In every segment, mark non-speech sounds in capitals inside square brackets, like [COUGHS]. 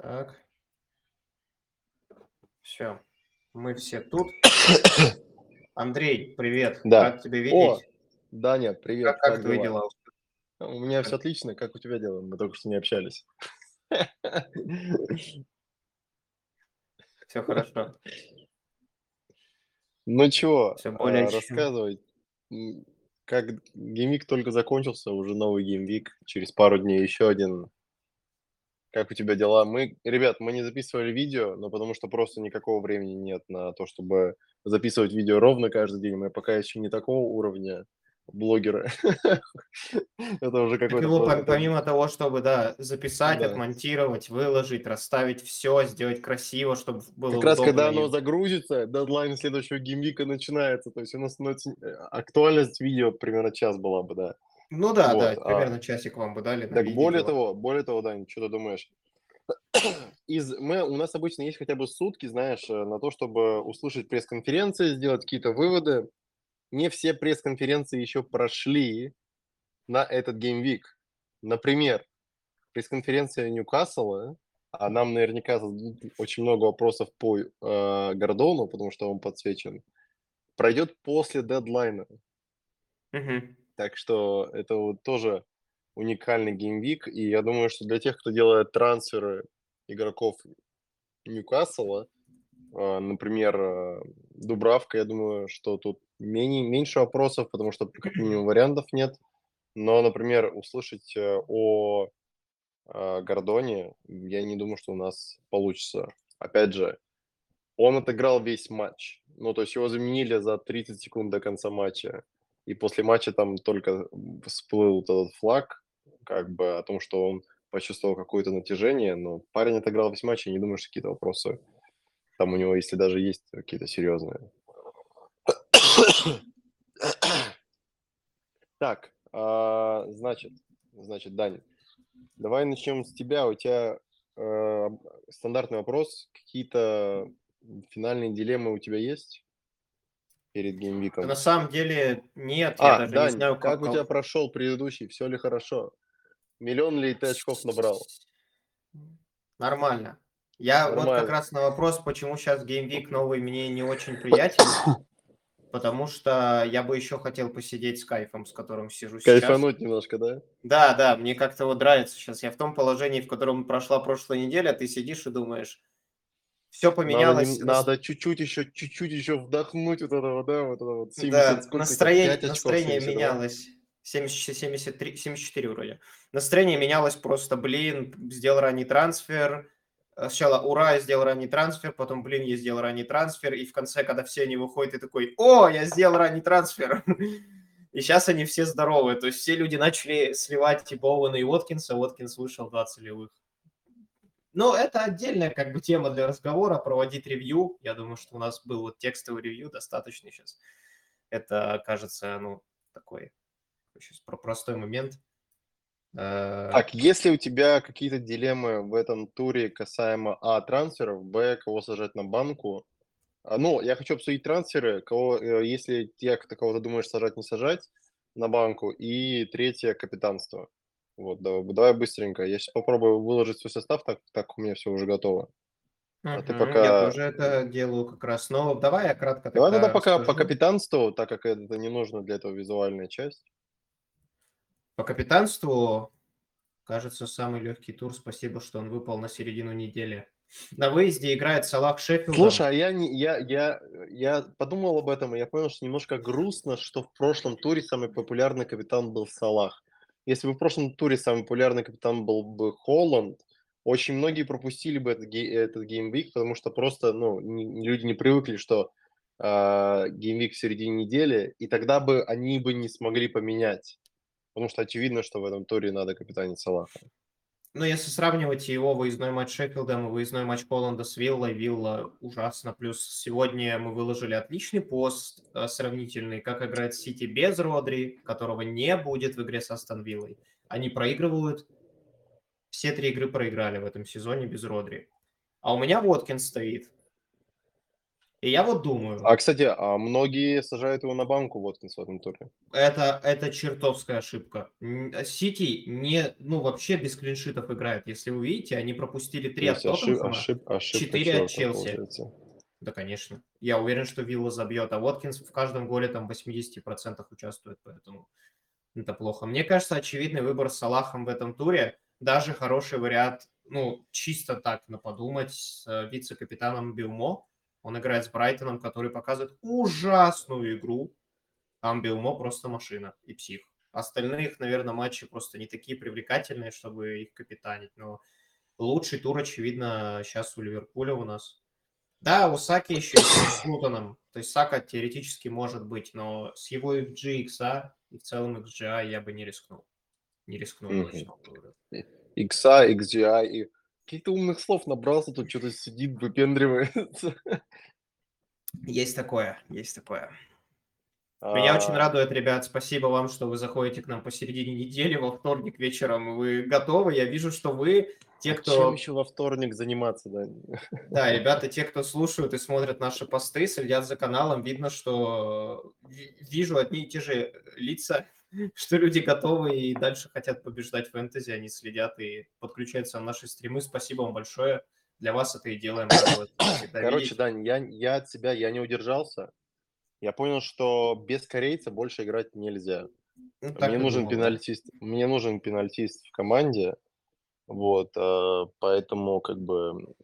Так. Все. Мы все тут. [COUGHS] Андрей, привет. Да. Рад тебя О, видеть. Даня, привет. Как, как твои дела? У меня все отлично. Как у тебя дела? Мы только что не общались. Все хорошо. Ну чего, более а, чем. рассказывай. Как gameweek только закончился, уже новый gameweek, через пару дней еще один. Как у тебя дела? Мы, ребят, мы не записывали видео, но потому что просто никакого времени нет на то, чтобы записывать видео ровно каждый день. Мы пока еще не такого уровня блогера. [LAUGHS] Это уже какой-то... помимо того, чтобы да, записать, отмонтировать, выложить, расставить все, сделать красиво, чтобы было Как раз когда оно загрузится, дедлайн следующего геймвика начинается. То есть у нас становится э, актуальность видео примерно час была бы, да. Ну да, да, Вот, а- примерно часик вам бы дали. Так видео. более того, более того, Дань, что ты думаешь? [CLEARS THROAT] Из, мы, у нас обычно есть хотя бы сутки, знаешь, э, на то, чтобы услышать пресс-конференции, сделать какие-то выводы. Не все пресс-конференции еще прошли на этот геймвик. Например, пресс-конференция Ньюкасла, а нам наверняка очень много вопросов по э, Гордону, потому что он подсвечен, пройдет после дедлайна. Мгм. Так что это вот тоже уникальный геймвик. И я думаю, что для тех, кто делает трансферы игроков Ньюкасла, э, например, э, Дубравка, я думаю, что тут менее, меньше вопросов, потому что как минимум вариантов нет. Но, например, услышать э, о э, Гордоне, я не думаю, что у нас получится. Опять же, он отыграл весь матч. Ну, то есть его заменили за 30 секунд до конца матча. И после матча там только всплыл этот флаг, как бы о том, что он почувствовал какое-то натяжение, но парень отыграл весь матч, и не думаю, что какие-то вопросы там у него, если даже есть какие-то серьезные. Так, а, значит, значит, Дань, давай начнем с тебя. У тебя э, стандартный вопрос. Какие-то финальные дилеммы у тебя есть перед геймвиком? На самом деле нет, я А, даже Дань, не знаю, как как... у тебя прошел предыдущий? Все ли хорошо? Миллион ли ты очков набрал? Нормально. Я вот Нормально. как раз на вопрос, почему сейчас геймвик новый мне не очень [COUGHS] приятен, потому что я бы еще хотел посидеть с кайфом, с которым сижу сейчас. Кайфануть немножко, да? Да, да, мне как-то вот нравится сейчас. Я в том положении, в котором прошла прошлая неделя, ты сидишь и думаешь, все Надо, поменялось. нас- надо чуть-чуть еще, чуть-чуть еще вдохнуть вот этого, да, вот этого вот 70, Да, сколько настроение, 5 очков, настроение 72? менялось. 70, 73, 74 вроде. Настроение менялось просто, блин, сделал ранний трансфер. Сначала, ура, я сделал ранний трансфер, потом, блин, я сделал ранний трансфер, и в конце, когда все они выходят, ты такой, о, я сделал ранний трансфер. [LAUGHS] И сейчас они все здоровы, то есть все люди начали сливать типа Оуэна и Уоткинса, Уоткинс вышел 2 целевых. Ну, это отдельная как бы тема для разговора, проводить ревью. Я думаю, что у нас был вот текстовый ревью достаточно сейчас. Это, кажется, ну, такой сейчас про простой момент. Э, Так, если у тебя какие-то дилеммы в этом туре касаемо А, трансферов, Б, кого сажать на банку, а, ну, я хочу обсудить трансферы, кого, э, если тех, кто кого-то думаешь сажать, не сажать на банку, и третье, капитанство. Вот, давай, давай быстренько. Я сейчас попробую выложить свой состав, так, так у меня все уже готово. а ты пока- Я тоже это делаю как раз. Но давай я кратко Давай тогда пока по расскажу. капитанству, так как это не нужно для этого визуальная часть. По капитанству, кажется, самый легкий тур. Спасибо, что он выпал на середину недели. На выезде играет Салах Шеффилд. Слушай, а я, не, я, я, я подумал об этом, и я понял, что немножко грустно, что в прошлом туре самый популярный капитан был Салах. Если бы в прошлом туре самый популярный капитан был бы Холланд, очень многие пропустили бы этот, ге- этот gameweek, потому что просто ну, люди не привыкли, что э, gameweek в середине недели, и тогда бы они бы не смогли поменять. Потому что очевидно, что в этом туре надо капитанить Салаха. Ну, если сравнивать его выездной матч Шеффилдом и выездной матч Холланда с Виллой, Вилла ужасно. Плюс сегодня мы выложили отличный пост э, сравнительный, как играет Сити без Родри, которого не будет в игре с Астон Виллой. Они проигрывают. Все три игры проиграли в этом сезоне без Родри. А у меня Воткин стоит. И я вот думаю, А, кстати, а многие сажают его на банку Воткинс в этом туре. это, это чертовская ошибка. Сити не, ну, вообще без клиншитов играет. Если вы видите, они пропустили три от ошиб- Тоттенхэма. ошиб- ошибка четыре от Челси. получается. Да, конечно. Я уверен, что Вилла забьет, а Воткинс в каждом голе там 80% участвует, поэтому это плохо. Мне кажется, очевидный выбор с Салахом в этом туре. Даже хороший вариант, ну, чисто так на подумать, с э, вице-капитаном Билмо. Он играет с Брайтоном, который показывает ужасную игру. Там Билмо просто машина и псих. Остальных, наверное, матчи просто не такие привлекательные, чтобы их капитанить. Но лучший тур, очевидно, сейчас у Ливерпуля у нас. Да, у Саки еще с Ньютоном. То есть Сака теоретически может быть, но с его FG, XA и в целом XGI я бы не рискнул. Не рискнул говорю. XA, XGI и каких-то умных слов набрался, тут что-то сидит, выпендривается. Есть такое, есть такое. Меня очень А, радует, ребят. Спасибо вам, что вы заходите к нам посередине недели во вторник вечером. Вы готовы. Я вижу, что вы, те, а кто... Чем еще во вторник заниматься, да? Да, ребята, те, кто слушают и смотрят наши посты, следят за каналом, видно, что ви- вижу одни и те же лица, [LAUGHS] что люди готовы и дальше хотят побеждать фэнтези, они следят и подключаются на наши стримы. Спасибо вам большое. Для вас это и делаем. [COUGHS] Короче, видеть. Дань, я, я от себя, я не удержался. Я понял, что без корейца больше играть нельзя. Ну, Мне нужен думал, пенальтист. Мне нужен пенальтист в команде. Вот, э, поэтому как бы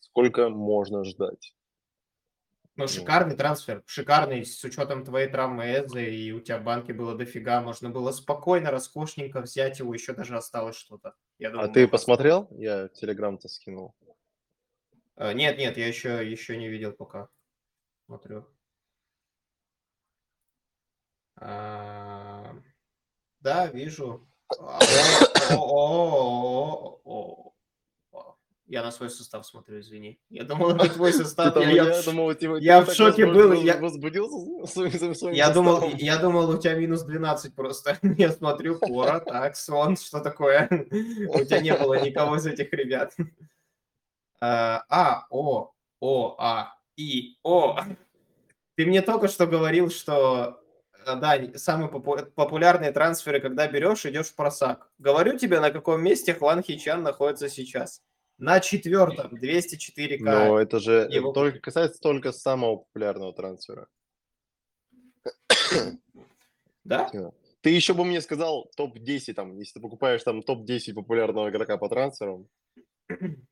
сколько можно ждать? Ну, шикарный трансфер, шикарный, с учетом твоей травмы Эдзе, и у тебя в банке было дофига, можно было спокойно, роскошненько взять его, еще даже осталось что-то. А ты посмотрел? Я Телеграм-то скинул. Э, Нет, нет, я еще, еще не видел пока. Смотрю. А, Да, вижу. А, о. Я на свой состав смотрю, извини. Я [LAUGHS] думал, это твой состав. Я, в шоке был, я- возбудился я думал, я думал, у тебя минус 12 просто. [LAUGHS] Я смотрю, Кора, [LAUGHS] так, Сон, что такое? У тебя не было никого из этих ребят. А, А, О, О, А, И, О. Ты мне только что говорил, что э, да, самые попу- популярные трансферы, когда берешь, идешь в просак. Говорю тебе, на каком месте Хван Хичан находится сейчас. На четвертом, 204к. Но это же Его только касается только самого популярного трансфера. [COUGHS] Да? Ты еще бы мне сказал топ-10, там, если ты покупаешь там топ-10 популярного игрока по трансферам. [COUGHS]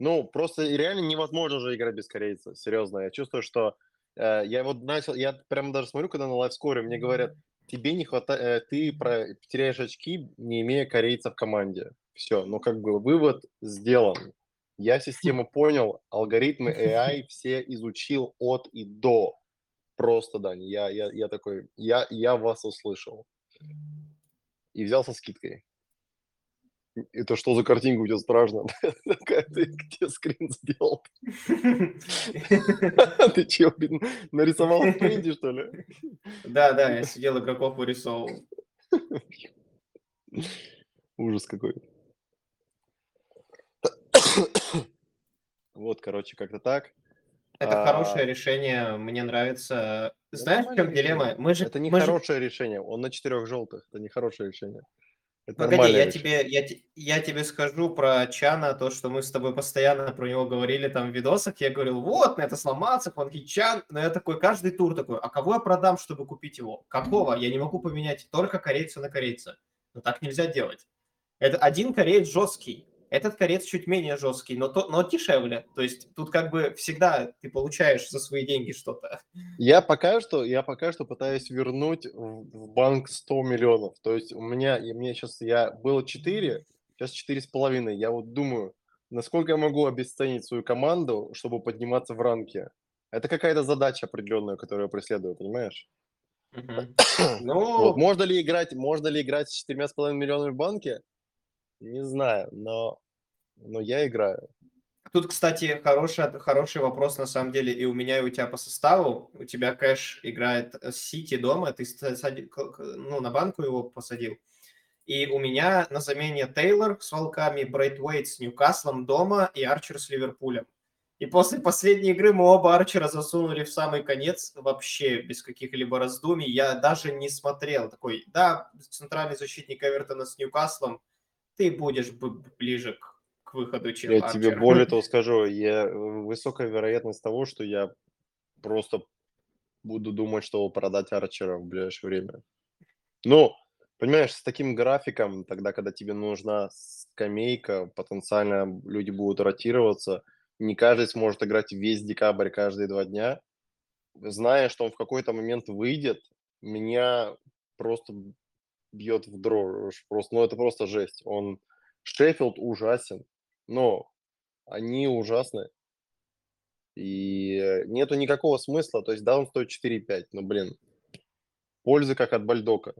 Ну, просто реально невозможно же играть без корейца. Серьезно, я чувствую, что э, я вот начал, я прямо даже смотрю, когда на лайвскоре мне говорят, тебе не хватает, ты про, теряешь очки, не имея корейца в команде. Все, ну как бы вывод сделан. Я систему понял, алгоритмы AI все изучил от и до. Просто, Дань, я, я, я такой, я, я вас услышал. И взял со скидкой. Это что за картинка у тебя страшно? [LAUGHS] Ты где скрин сделал? [LAUGHS] Ты че, блин, нарисовал в принте, что ли? Да, да, я сидел игроков вырисовывал. [LAUGHS] Ужас какой. [COUGHS] Вот, короче, как-то так. Это А, хорошее решение, мне нравится. Знаешь, в чем дилемма? Мы же, Это не мы же- хорошее решение. Он на четырех желтых. Это не хорошее решение. Это Погоди, я решение. тебе, я, я тебе скажу про Чана, то, что мы с тобой постоянно про него говорили там в видосах. Я говорил, вот, на это сломаться, Хванхи Чан. Но я такой, каждый тур такой, а кого я продам, чтобы купить его? Какого? Я не могу поменять только корейца на корейца. Но так нельзя делать. Это один кореец жесткий, этот кореец чуть менее жесткий, но, то, но дешевле. То есть тут как бы всегда ты получаешь за свои деньги что-то. Я пока что, я пока что пытаюсь вернуть в, банк 100 миллионов. То есть у меня, и мне сейчас, я было 4, сейчас 4,5. Я вот думаю, насколько я могу обесценить свою команду, чтобы подниматься в ранке. Это какая-то задача определенная, которую я преследую, понимаешь? [COUGHS] Вот, Ну, можно ли играть, можно ли играть с 4,5 миллионами в банке? Не знаю, но, но я играю. Тут, кстати, хороший, хороший вопрос на самом деле и у меня, и у тебя по составу. У тебя кэш играет с Сити дома, ты ну, на банку его посадил. И у меня на замене Тейлор с Волками, Брейт Уэйт с Ньюкаслом дома и Арчер с Ливерпулем. И после последней игры мы оба Арчера засунули в самый конец, вообще без каких-либо раздумий. Я даже не смотрел такой, да, центральный защитник Эвертона с Ньюкаслом, ты будешь ближе к, к выходу, чем Я Арчер. тебе более [LAUGHS] того скажу, я, э, высокая вероятность того, что я просто буду думать, что продать Арчера в ближайшее время. Ну, понимаешь, с таким графиком, тогда, когда тебе нужна скамейка, потенциально люди будут ротироваться, не каждый сможет играть весь декабрь каждые два дня, зная, что он в какой-то момент выйдет, меня просто бьет в дрожь. Просто, ну, это просто жесть. Он Шеффилд ужасен, но они ужасны. И нету никакого смысла. То есть, да, он стоит 4,5, но, блин, пользы как от Бальдока.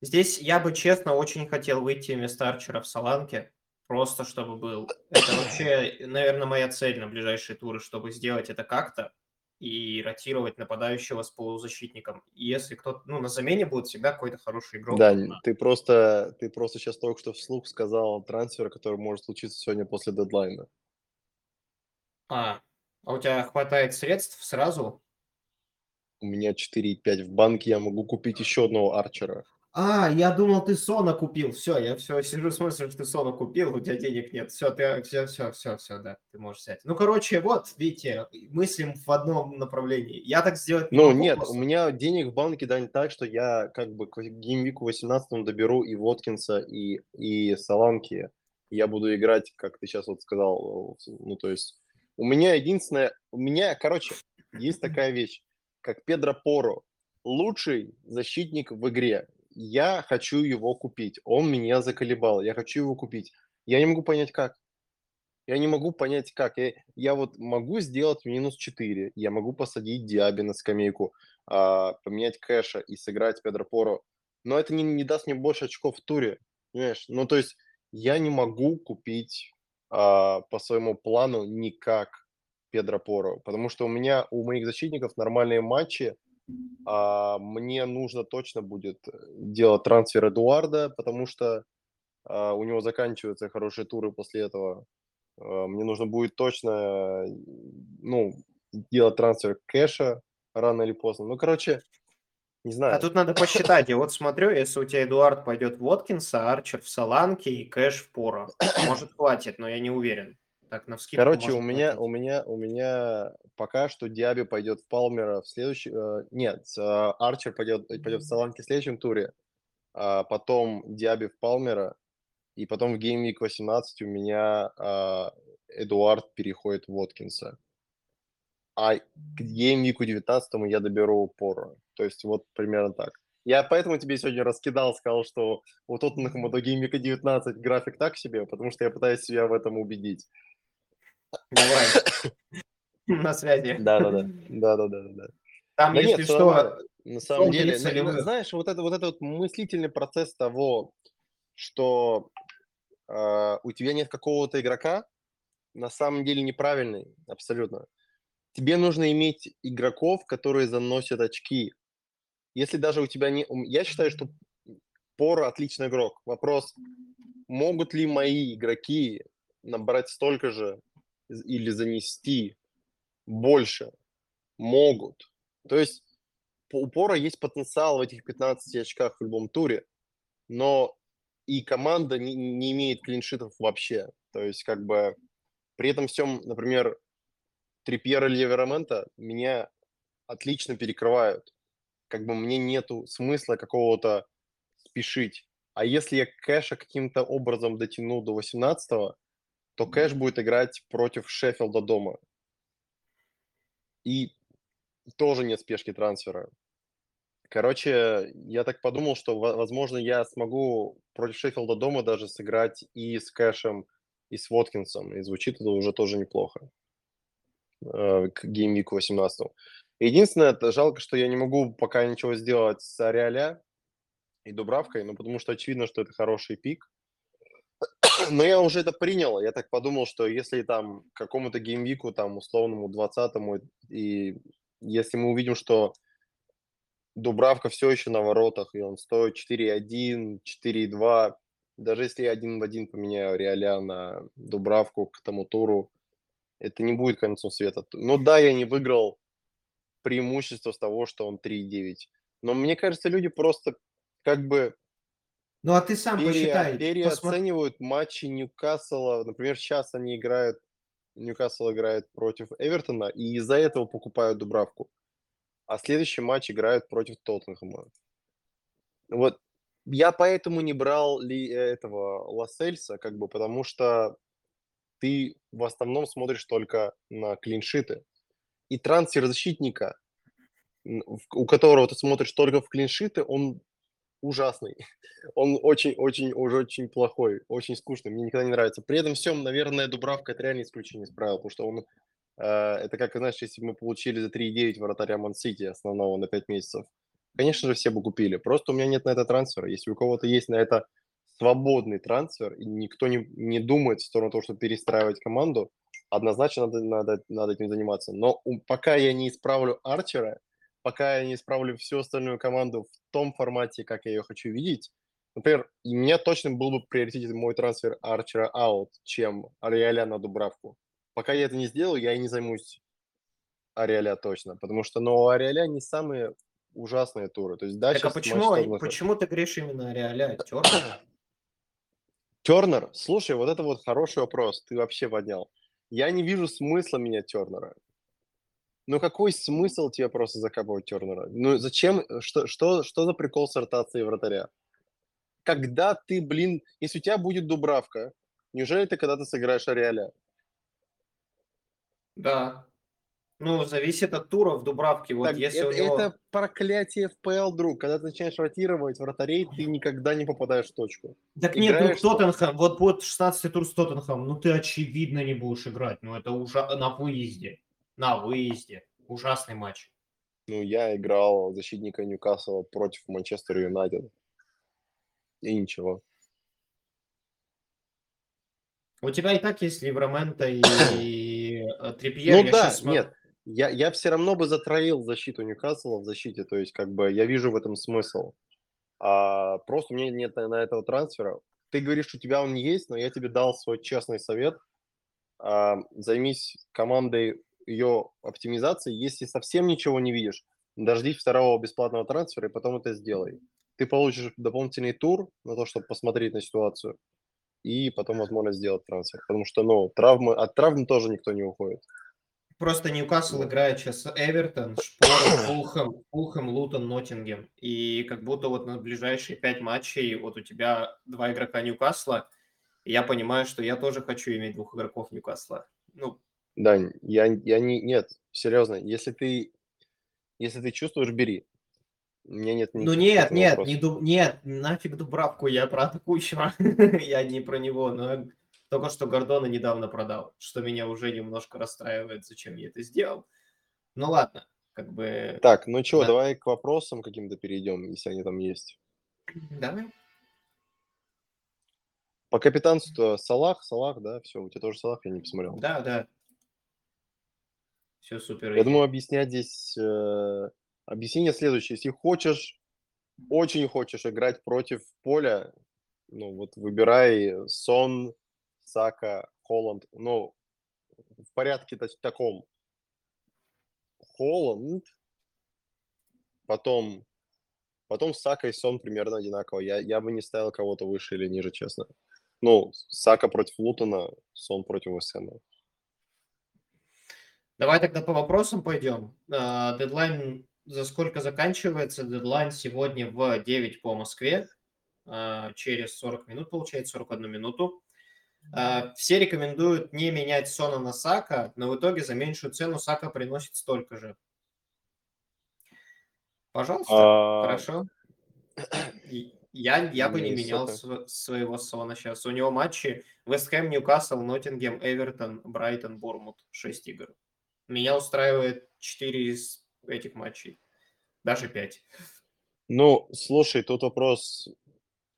Здесь я бы, честно, очень хотел выйти вместо Арчера в Саланке, просто чтобы был. Это вообще, наверное, моя цель на ближайшие туры, чтобы сделать это как-то и ротировать нападающего с полузащитником. И если кто-то, ну, на замене будет всегда какой-то хороший игрок. Да, ты просто, ты просто сейчас только что вслух сказал трансфер, который может случиться сегодня после дедлайна. А, а у тебя хватает средств сразу? У меня 4,5 в банке, я могу купить еще одного Арчера. А, я думал, ты Сона купил. Все, я все сижу, смотрю, что ты Сона купил, у тебя денег нет. Все, ты, все, все, все, все, да, ты можешь взять. Ну, короче, вот, видите, мыслим в одном направлении. Я так сделать не Ну, могу нет, просто. у меня денег в банке, да, не так, что я как бы к геймвику 18 доберу и Воткинса, и, и Саланки. Я буду играть, как ты сейчас вот сказал, ну, то есть у меня единственное, у меня, короче, есть такая вещь, как Педро Поро, лучший защитник в игре я хочу его купить. Он меня заколебал, я хочу его купить. Я не могу понять, как. Я не могу понять, как. Я, я вот могу сделать минус 4, я могу посадить Диаби на скамейку, а, поменять кэша и сыграть Педро Поро, но это не, не даст мне больше очков в туре, понимаешь? Ну, то есть я не могу купить а, по своему плану никак Педро Поро, потому что у меня, у моих защитников нормальные матчи, а, мне нужно точно будет э, делать трансфер Эдуарда, потому что а, у него заканчиваются хорошие туры после этого. А, мне нужно будет точно, ну, делать трансфер кэша рано или поздно. Ну, короче, не знаю. А тут надо посчитать. Я вот смотрю, если у тебя Эдуард пойдет в Воткинса, Арчер в Саланке и Кэш в Поро. Может, хватит, но я не уверен. Так, на Короче, у меня, у меня, у меня пока что Диаби пойдет в Палмера в следующем... Э, нет, э, Арчер пойдет, пойдет в Саланке в следующем туре, а потом Диаби в Палмера, и потом в Game Week 18 у меня э, Эдуард переходит в Воткинса. А к Game Week 19 я доберу Поро. То есть вот примерно так. Я поэтому тебе сегодня раскидал, сказал, что у Тоттенхэма до Game Week 19 график так себе, потому что я пытаюсь себя в этом убедить. Давай. [LAUGHS] На связи. Да, да, да. Да, да, да, да. Там, да если нет, что, на самом деле, ну, знаешь, вот это вот этот мыслительный процесс того, что э, у тебя нет какого-то игрока, на самом деле неправильный, абсолютно. Тебе нужно иметь игроков, которые заносят очки. Если даже у тебя не... Я считаю, что Пора отличный игрок. Вопрос, могут ли мои игроки набрать столько же или занести больше могут. То есть у Пора есть потенциал в этих 15 очках в любом туре, но и команда не, не имеет клиншитов вообще. То есть как бы при этом всем, например, Трипьер или Верамента меня отлично перекрывают. Как бы мне нету смысла какого-то спешить. А если я кэша каким-то образом дотяну до 18 то Кэш будет играть против Шеффилда дома. И тоже нет спешки трансфера. Короче, я так подумал, что, возможно, я смогу против Шеффилда дома даже сыграть и с Кэшем, и с Воткинсом. И звучит это уже тоже неплохо э, к геймвику 18. Единственное, это жалко, что я не могу пока ничего сделать с Ариаля и Дубравкой, ну, потому что очевидно, что это хороший пик. [COUGHS] Но я уже это принял. Я так подумал, что если там какому-то геймвику, там, условному 20-му, и если мы увидим, что Дубравка все еще на воротах, и он стоит 4.1, 4.2, даже если я один в один поменяю Реаля на Дубравку к тому туру, Это не будет концом света. Ну да, я не выиграл преимущество с того, что он 3,9. Но мне кажется, люди просто как бы Ну, а ты сам пере- посчитай. посмотри. переоценивают матчи Ньюкасла. Например, сейчас они играют, Ньюкасл играет против Эвертона, и из-за этого покупают Дубравку. А следующий матч играют против Тоттенхэма. Вот я поэтому не брал ли этого Лассельса, как бы, потому что ты в основном смотришь только на клиншиты. И трансфер защитника, у которого ты смотришь только в клиншиты, он ужасный. [LAUGHS] Он очень-очень уже очень плохой, очень скучный, мне никогда не нравится. При этом всем, наверное, Дубравка это реально исключение из правил, потому что он, э, это как, знаешь, если бы мы получили за 3,9 вратаря Ман-Сити основного на 5 месяцев, конечно же, все бы купили. Просто у меня нет на это трансфера. Если у кого-то есть на это свободный трансфер, и никто не, не думает в сторону того, чтобы перестраивать команду, однозначно надо, надо, надо этим заниматься. Но пока я не исправлю Арчера, пока я не исправлю всю остальную команду в том формате, как я ее хочу видеть, например, меня точно был бы приоритет мой трансфер Арчера аут, чем Ариаля на Дубравку. Пока я это не сделаю, я и не займусь Ариаля точно, потому что, ну, у Ариаля не самые ужасные туры. То есть, да, Так а почему, матч почему ты говоришь именно Реале? Тернер? Тернер, слушай, вот это вот хороший вопрос, ты вообще поднял. Я не вижу смысла менять Тернера. Ну какой смысл тебе просто закапывать Тернера? Ну зачем, что, что, что за прикол с ротацией вратаря? Когда ты, блин, если у тебя будет Дубравка, неужели ты когда-то сыграешь Ариаля? Да. Ну, зависит от тура в Дубравке. Вот Так, если это, у него... это проклятие ФПЛ, друг. Когда ты начинаешь ротировать вратарей, ты никогда не попадаешь в точку. Так нет, ну Тоттенхэм, вот будет 16 тур с Тоттенхэм, ну ты очевидно не будешь играть. Ну это уже на выезде. На выезде. Ужасный матч. Ну, я играл защитника Ньюкасла против Манчестер Юнайтед. И ничего. У тебя и так есть Ливрамента и э, Трипьер. Ну Я да, смотрю- нет, я, я все равно бы затроил защиту Ньюкасла в защите, то есть как бы я вижу в этом смысл. А, просто у меня нет на, на этого трансфера. Ты говоришь, у тебя он есть, но я тебе дал свой честный совет. А, займись командой ее оптимизации. Если совсем ничего не видишь, дождись второго бесплатного трансфера и потом это сделай. Ты получишь дополнительный тур на то, чтобы посмотреть на ситуацию. И потом, возможно, сделать трансфер. Потому что, ну, травмы, от травм тоже никто не уходит. Просто Ньюкасл играет сейчас Эвертон, Шпор, Фулхэм, Фулхэм, Лутон, Ноттингем. И как будто вот на ближайшие пять матчей вот у тебя два игрока Ньюкасла. И я понимаю, что я тоже хочу иметь двух игроков Ньюкасла. Ну, Дань, я, я не... Нет, серьезно, если ты... Если ты чувствуешь, бери. У меня нет ну нет, нет, не Ду- нет, нафиг Дубравку, я про атакующего. [LAUGHS] я не про него, но только что Гордона недавно продал, что меня уже немножко расстраивает, зачем я это сделал. Ну ладно, как бы... Так, ну что, Да. давай к вопросам каким-то перейдем, если они там есть. Давай. По капитанству Салах, Салах, да, все, у тебя тоже Салах, я не посмотрел. Да, да. Все супер. Я думаю, объяснять здесь... э, объяснение следующее. Если хочешь, очень хочешь играть против поля, ну вот выбирай Сон, Сака, Холланд. Ну, в порядке та- таком. Холланд, потом, потом Сака и Сон примерно одинаково. Я, я бы не ставил кого-то выше или ниже, честно. Ну, Сака против Лутона, Сон против Весена. Давай тогда по вопросам пойдем. А, Дедлайн за сколько заканчивается? Дедлайн сегодня в 9 по Москве. А, Через 40 минут, получается, 41 минуту. А, Все рекомендуют не менять Сона на Сака, но в итоге за меньшую цену Сака приносит столько же. Пожалуйста, А, хорошо. Я, я бы не менял св- своего Сона сейчас. У него матчи Вест Хэм, Ньюкасл, Ноттингем, Эвертон, Брайтон, Бормут. 6 игр. Меня устраивает 4 из этих матчей. Даже 5. Ну, слушай, тут вопрос,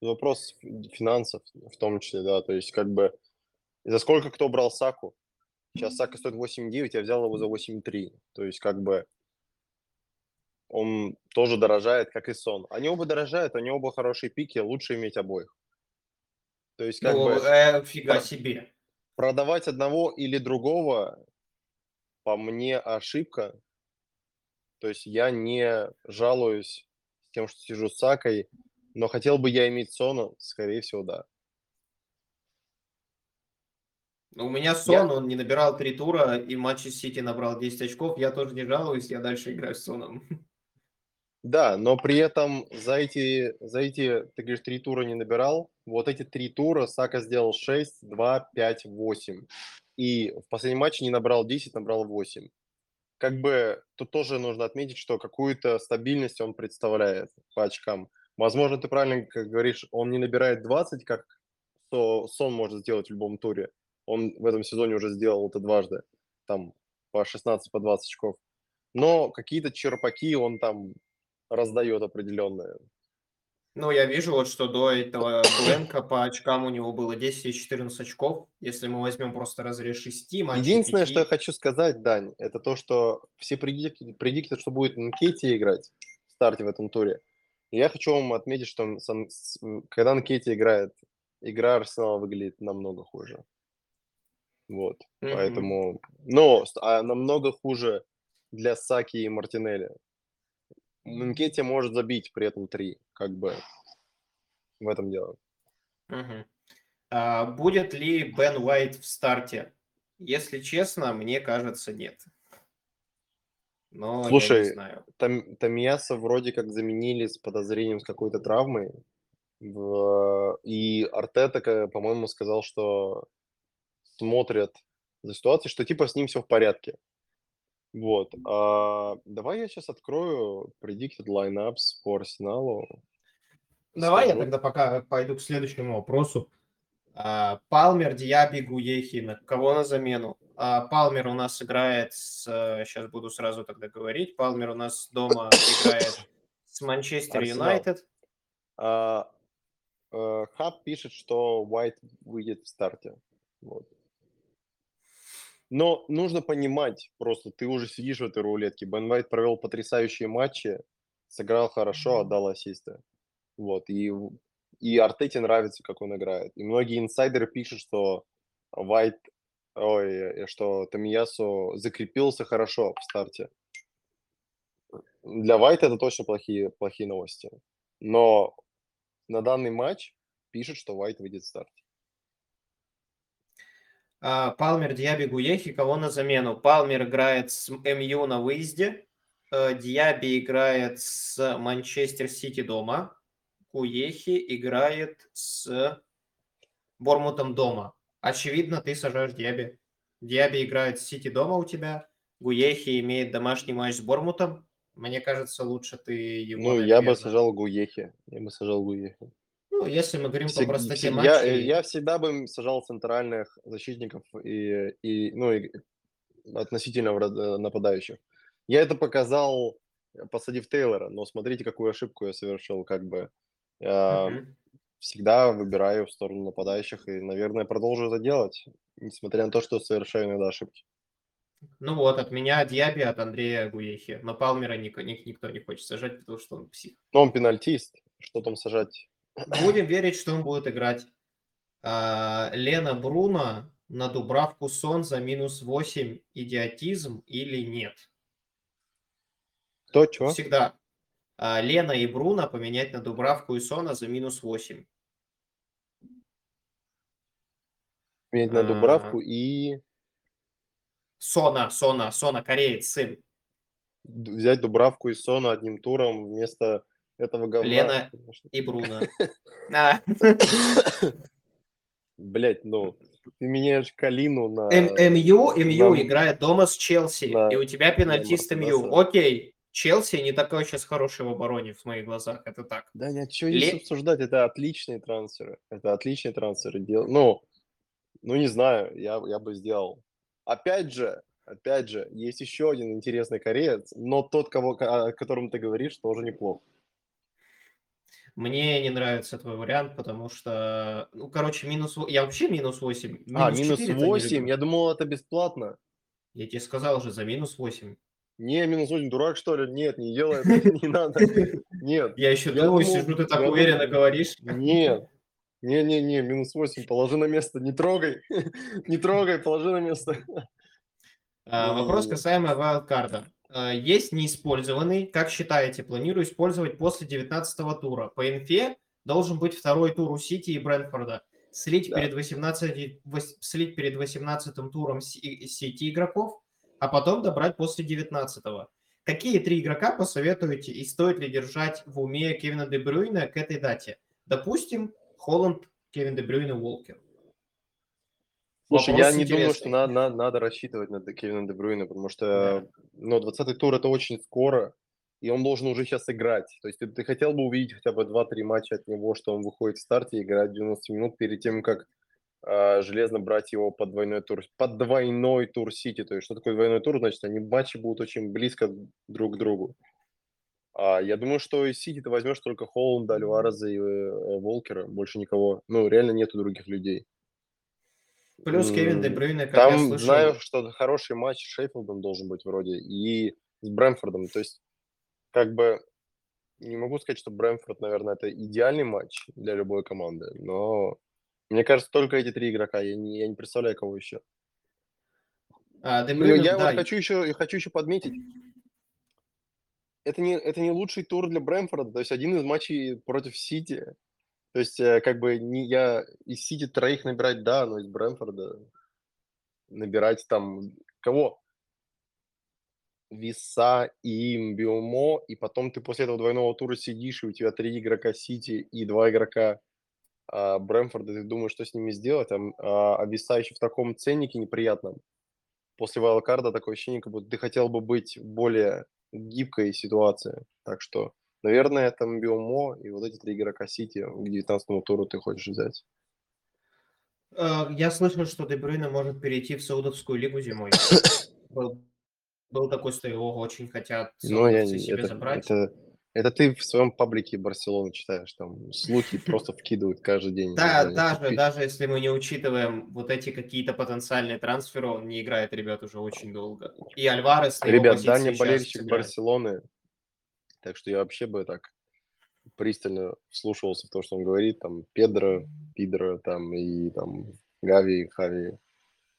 вопрос финансов в том числе, да, то есть как бы за сколько кто брал Саку? Сейчас Сака стоит 8,9, я взял его за 8,3, то есть как бы он тоже дорожает, как и Сон. Они оба дорожают, они оба хорошие пики, лучше иметь обоих. То есть как Ну, бы э, фига про- себе. продавать одного или другого по мне ошибка. То есть я не жалуюсь тем, что сижу с Сакой, но хотел бы я иметь Сона, скорее всего, да. У меня Сон, он не набирал три тура, и в матче Сити набрал 10 очков. Я тоже не жалуюсь, я дальше играю с Соном. [LAUGHS] Да, но при этом за эти, за эти, ты говоришь, три тура не набирал. Вот эти три тура Сака сделал 6, 2, 5, 8. И в последнем матче не набрал 10, набрал 8. Как бы тут тоже нужно отметить, что какую-то стабильность он представляет по очкам. Возможно, ты правильно как говоришь, он не набирает 20, как Сон может сделать в любом туре. Он в этом сезоне уже сделал это дважды. Там по 16, по 20 очков. Но какие-то черпаки он там раздает определенное. Ну, я вижу вот, что до этого Бленка по очкам у него было 10 и 14 очков. Если мы возьмем просто разрез 6 матчей, Единственное, 5... что я хочу сказать, Дань, это то, что все предикты, предикты что будет на Кейте играть в старте в этом туре. Я хочу вам отметить, что когда на Кейте играет, игра Арсенала выглядит намного хуже. Вот, mm-hmm. поэтому... Но а намного хуже для Саки и Мартинелли. Нкетти может забить при этом три, как бы в этом дело. Угу. А, будет ли Бен Уайт в старте? Если честно, мне кажется, нет. Но Слушай, я не знаю. Там, Тамьяса вроде как заменили с подозрением с какой-то травмой. В, и Артета, по-моему, сказал, что смотрят за ситуацией, что типа с ним все в порядке. Вот. А, давай я сейчас открою predicted lineups по Арсеналу. Давай я тогда пока пойду к следующему вопросу. А, Палмер, Диаби, Гуехи. На кого на замену? А, Палмер у нас играет с... Сейчас буду сразу тогда говорить. Палмер у нас дома играет с Манчестер Юнайтед. А, а, Хаб пишет, что Уайт выйдет в старте. Вот. Но нужно понимать, просто ты уже сидишь в этой рулетке. Бен Вайт провел потрясающие матчи, сыграл хорошо, отдал ассисты. Вот, и, и Артете нравится, как он играет. И многие инсайдеры пишут, что Вайт, ой, что Тамиясу закрепился хорошо в старте. Для Вайта это точно плохие, плохие новости. Но на данный матч пишут, что Вайт выйдет в старте. А, Палмер, Диаби, Гуехи. Кого на замену? Палмер играет с МЮ на выезде. Э, Диаби играет с Манчестер Сити дома. Гуехи играет с Бормутом дома. Очевидно, ты сажаешь Диаби. Диаби играет с Сити дома у тебя. Гуехи имеет домашний матч с Бормутом. Мне кажется, лучше ты его... Ну, наверное... я бы сажал Гуехи. Я бы сажал Гуехи. Ну, если мы говорим Всег... по простоте я, матчей... Я всегда бы сажал центральных защитников и, и, ну, и относительно э, нападающих. Я это показал, посадив Тейлора, но смотрите, какую ошибку я совершил, как бы. Я uh-huh. всегда выбираю в сторону нападающих и, наверное, продолжу это делать, несмотря на то, что совершаю иногда ошибки. Ну вот, от меня Диаби, от Андрея Гуехи. Но Палмера никто, никто не хочет сажать, потому что он псих. Но он пенальтист. Что там сажать? Будем верить, что он будет играть. А, Лена Бруно на Дубравку Сон за минус 8 идиотизм или нет? Кто, чего? Всегда. А, Лена и Бруно поменять на Дубравку и Сона за минус 8. Поменять на Дубравку а... и... Сона, Сона, Сона, кореец, сын. Взять Дубравку и Сона одним туром вместо этого говна. Лена и Бруно. [LAUGHS] Блять, ну, ты меняешь Калину на... МЮ, МЮ играет дома с Челси, и у тебя пенальтист МЮ. Окей, Челси не такой сейчас хороший в обороне в моих глазах, это так. Да нет, что здесь обсуждать, это отличные трансферы, это отличные трансферы. Ну, ну не знаю, я, я бы сделал. Опять же, опять же, есть еще один интересный кореец, но тот, кого, о котором ты говоришь, тоже неплохо. Мне не нравится твой вариант, потому что, ну, короче, минус... Я вообще минус 8. Минус а, минус 8? Я думал, это бесплатно. Я тебе сказал уже за минус 8. Не, минус 8, дурак, что ли? Нет, не делай [LAUGHS] это, не надо. Нет. Я еще думаю, сижу, ты так уверенно говоришь. Нет. Не-не-не, минус 8, положи на место, не трогай. [LAUGHS] Не трогай, положи на место. А, Вопрос Не-не-не. касаемо вайлдкарда. А, Есть неиспользованный. Как считаете, планирую использовать после 19 тура? По инфе должен быть второй тур у Сити и Брэнфорда. Слить, Да. перед 18, вось- слить перед 18 туром Си- Сити игроков, а потом добрать после 19 Какие три игрока посоветуете и стоит ли держать в уме Кевина Де Брюйна к этой дате? Допустим, Холланд, Кевин Де Брюйн и Уолкер. Слушай, Вопрос я не думаю, что интересный. на- на- надо рассчитывать на Кевина Де Брюйна, потому что ну, 20-й тур это очень скоро, и он должен уже сейчас играть. То есть ты, ты хотел бы увидеть хотя бы 2-3 матча от него, что он выходит в старте и играет 90 минут перед тем, как а, железно брать его под двойной тур, под двойной тур Сити. То есть что такое двойной тур? Значит, они матчи будут очень близко друг к другу. А, я думаю, что из Сити ты возьмешь только Холланда, Альвареза и э, Волкера, больше никого. Ну, реально нету других людей. Плюс Кевин Де М, Брюйне, как я Там слышал, знаю, что хороший матч с Шеффилдом должен быть вроде и с Брэмфордом. То есть, как бы, не могу сказать, что Брэмфорд, наверное, это идеальный матч для любой команды, но мне кажется, только эти три игрока. Я не, я не представляю, кого еще. а, Де Ну, Брюйне, я да, вот хочу еще, я хочу еще подметить, это не, это не лучший тур для Брэмфорда, то есть один из матчей против Сити. То есть, э, как бы, не я из Сити троих набирать, да, но из Брэмфорда набирать там кого? Виса и Мбиомо, и потом ты после этого двойного тура сидишь, и у тебя три игрока Сити и два игрока а, Брэмфорда, ты думаешь, что с ними сделать, а, а, Виса еще в таком ценнике неприятном. После вайлдкарда такое ощущение, как будто ты хотел бы быть более гибкой ситуации. Так что, наверное, это Мбиомо и вот эти три игрока Сити к 19 туру ты хочешь взять. Э, Я слышал, что Де Брюйне может перейти в Саудовскую лигу зимой. [COUGHS] Был, был такой, что его очень хотят Ну, я себе это, забрать. это, это ты в своем паблике Барселоны читаешь, там слухи просто вкидывают каждый день. Да, даже, даже если мы не учитываем вот эти какие-то потенциальные трансферы, он не играет, ребят, уже очень долго. И Альварес Ребят, Даня болельщик. Барселоны, так что я вообще бы так пристально вслушивался в то, что он говорит, там, Педро, Пидро, там, и там, Гави, Хави.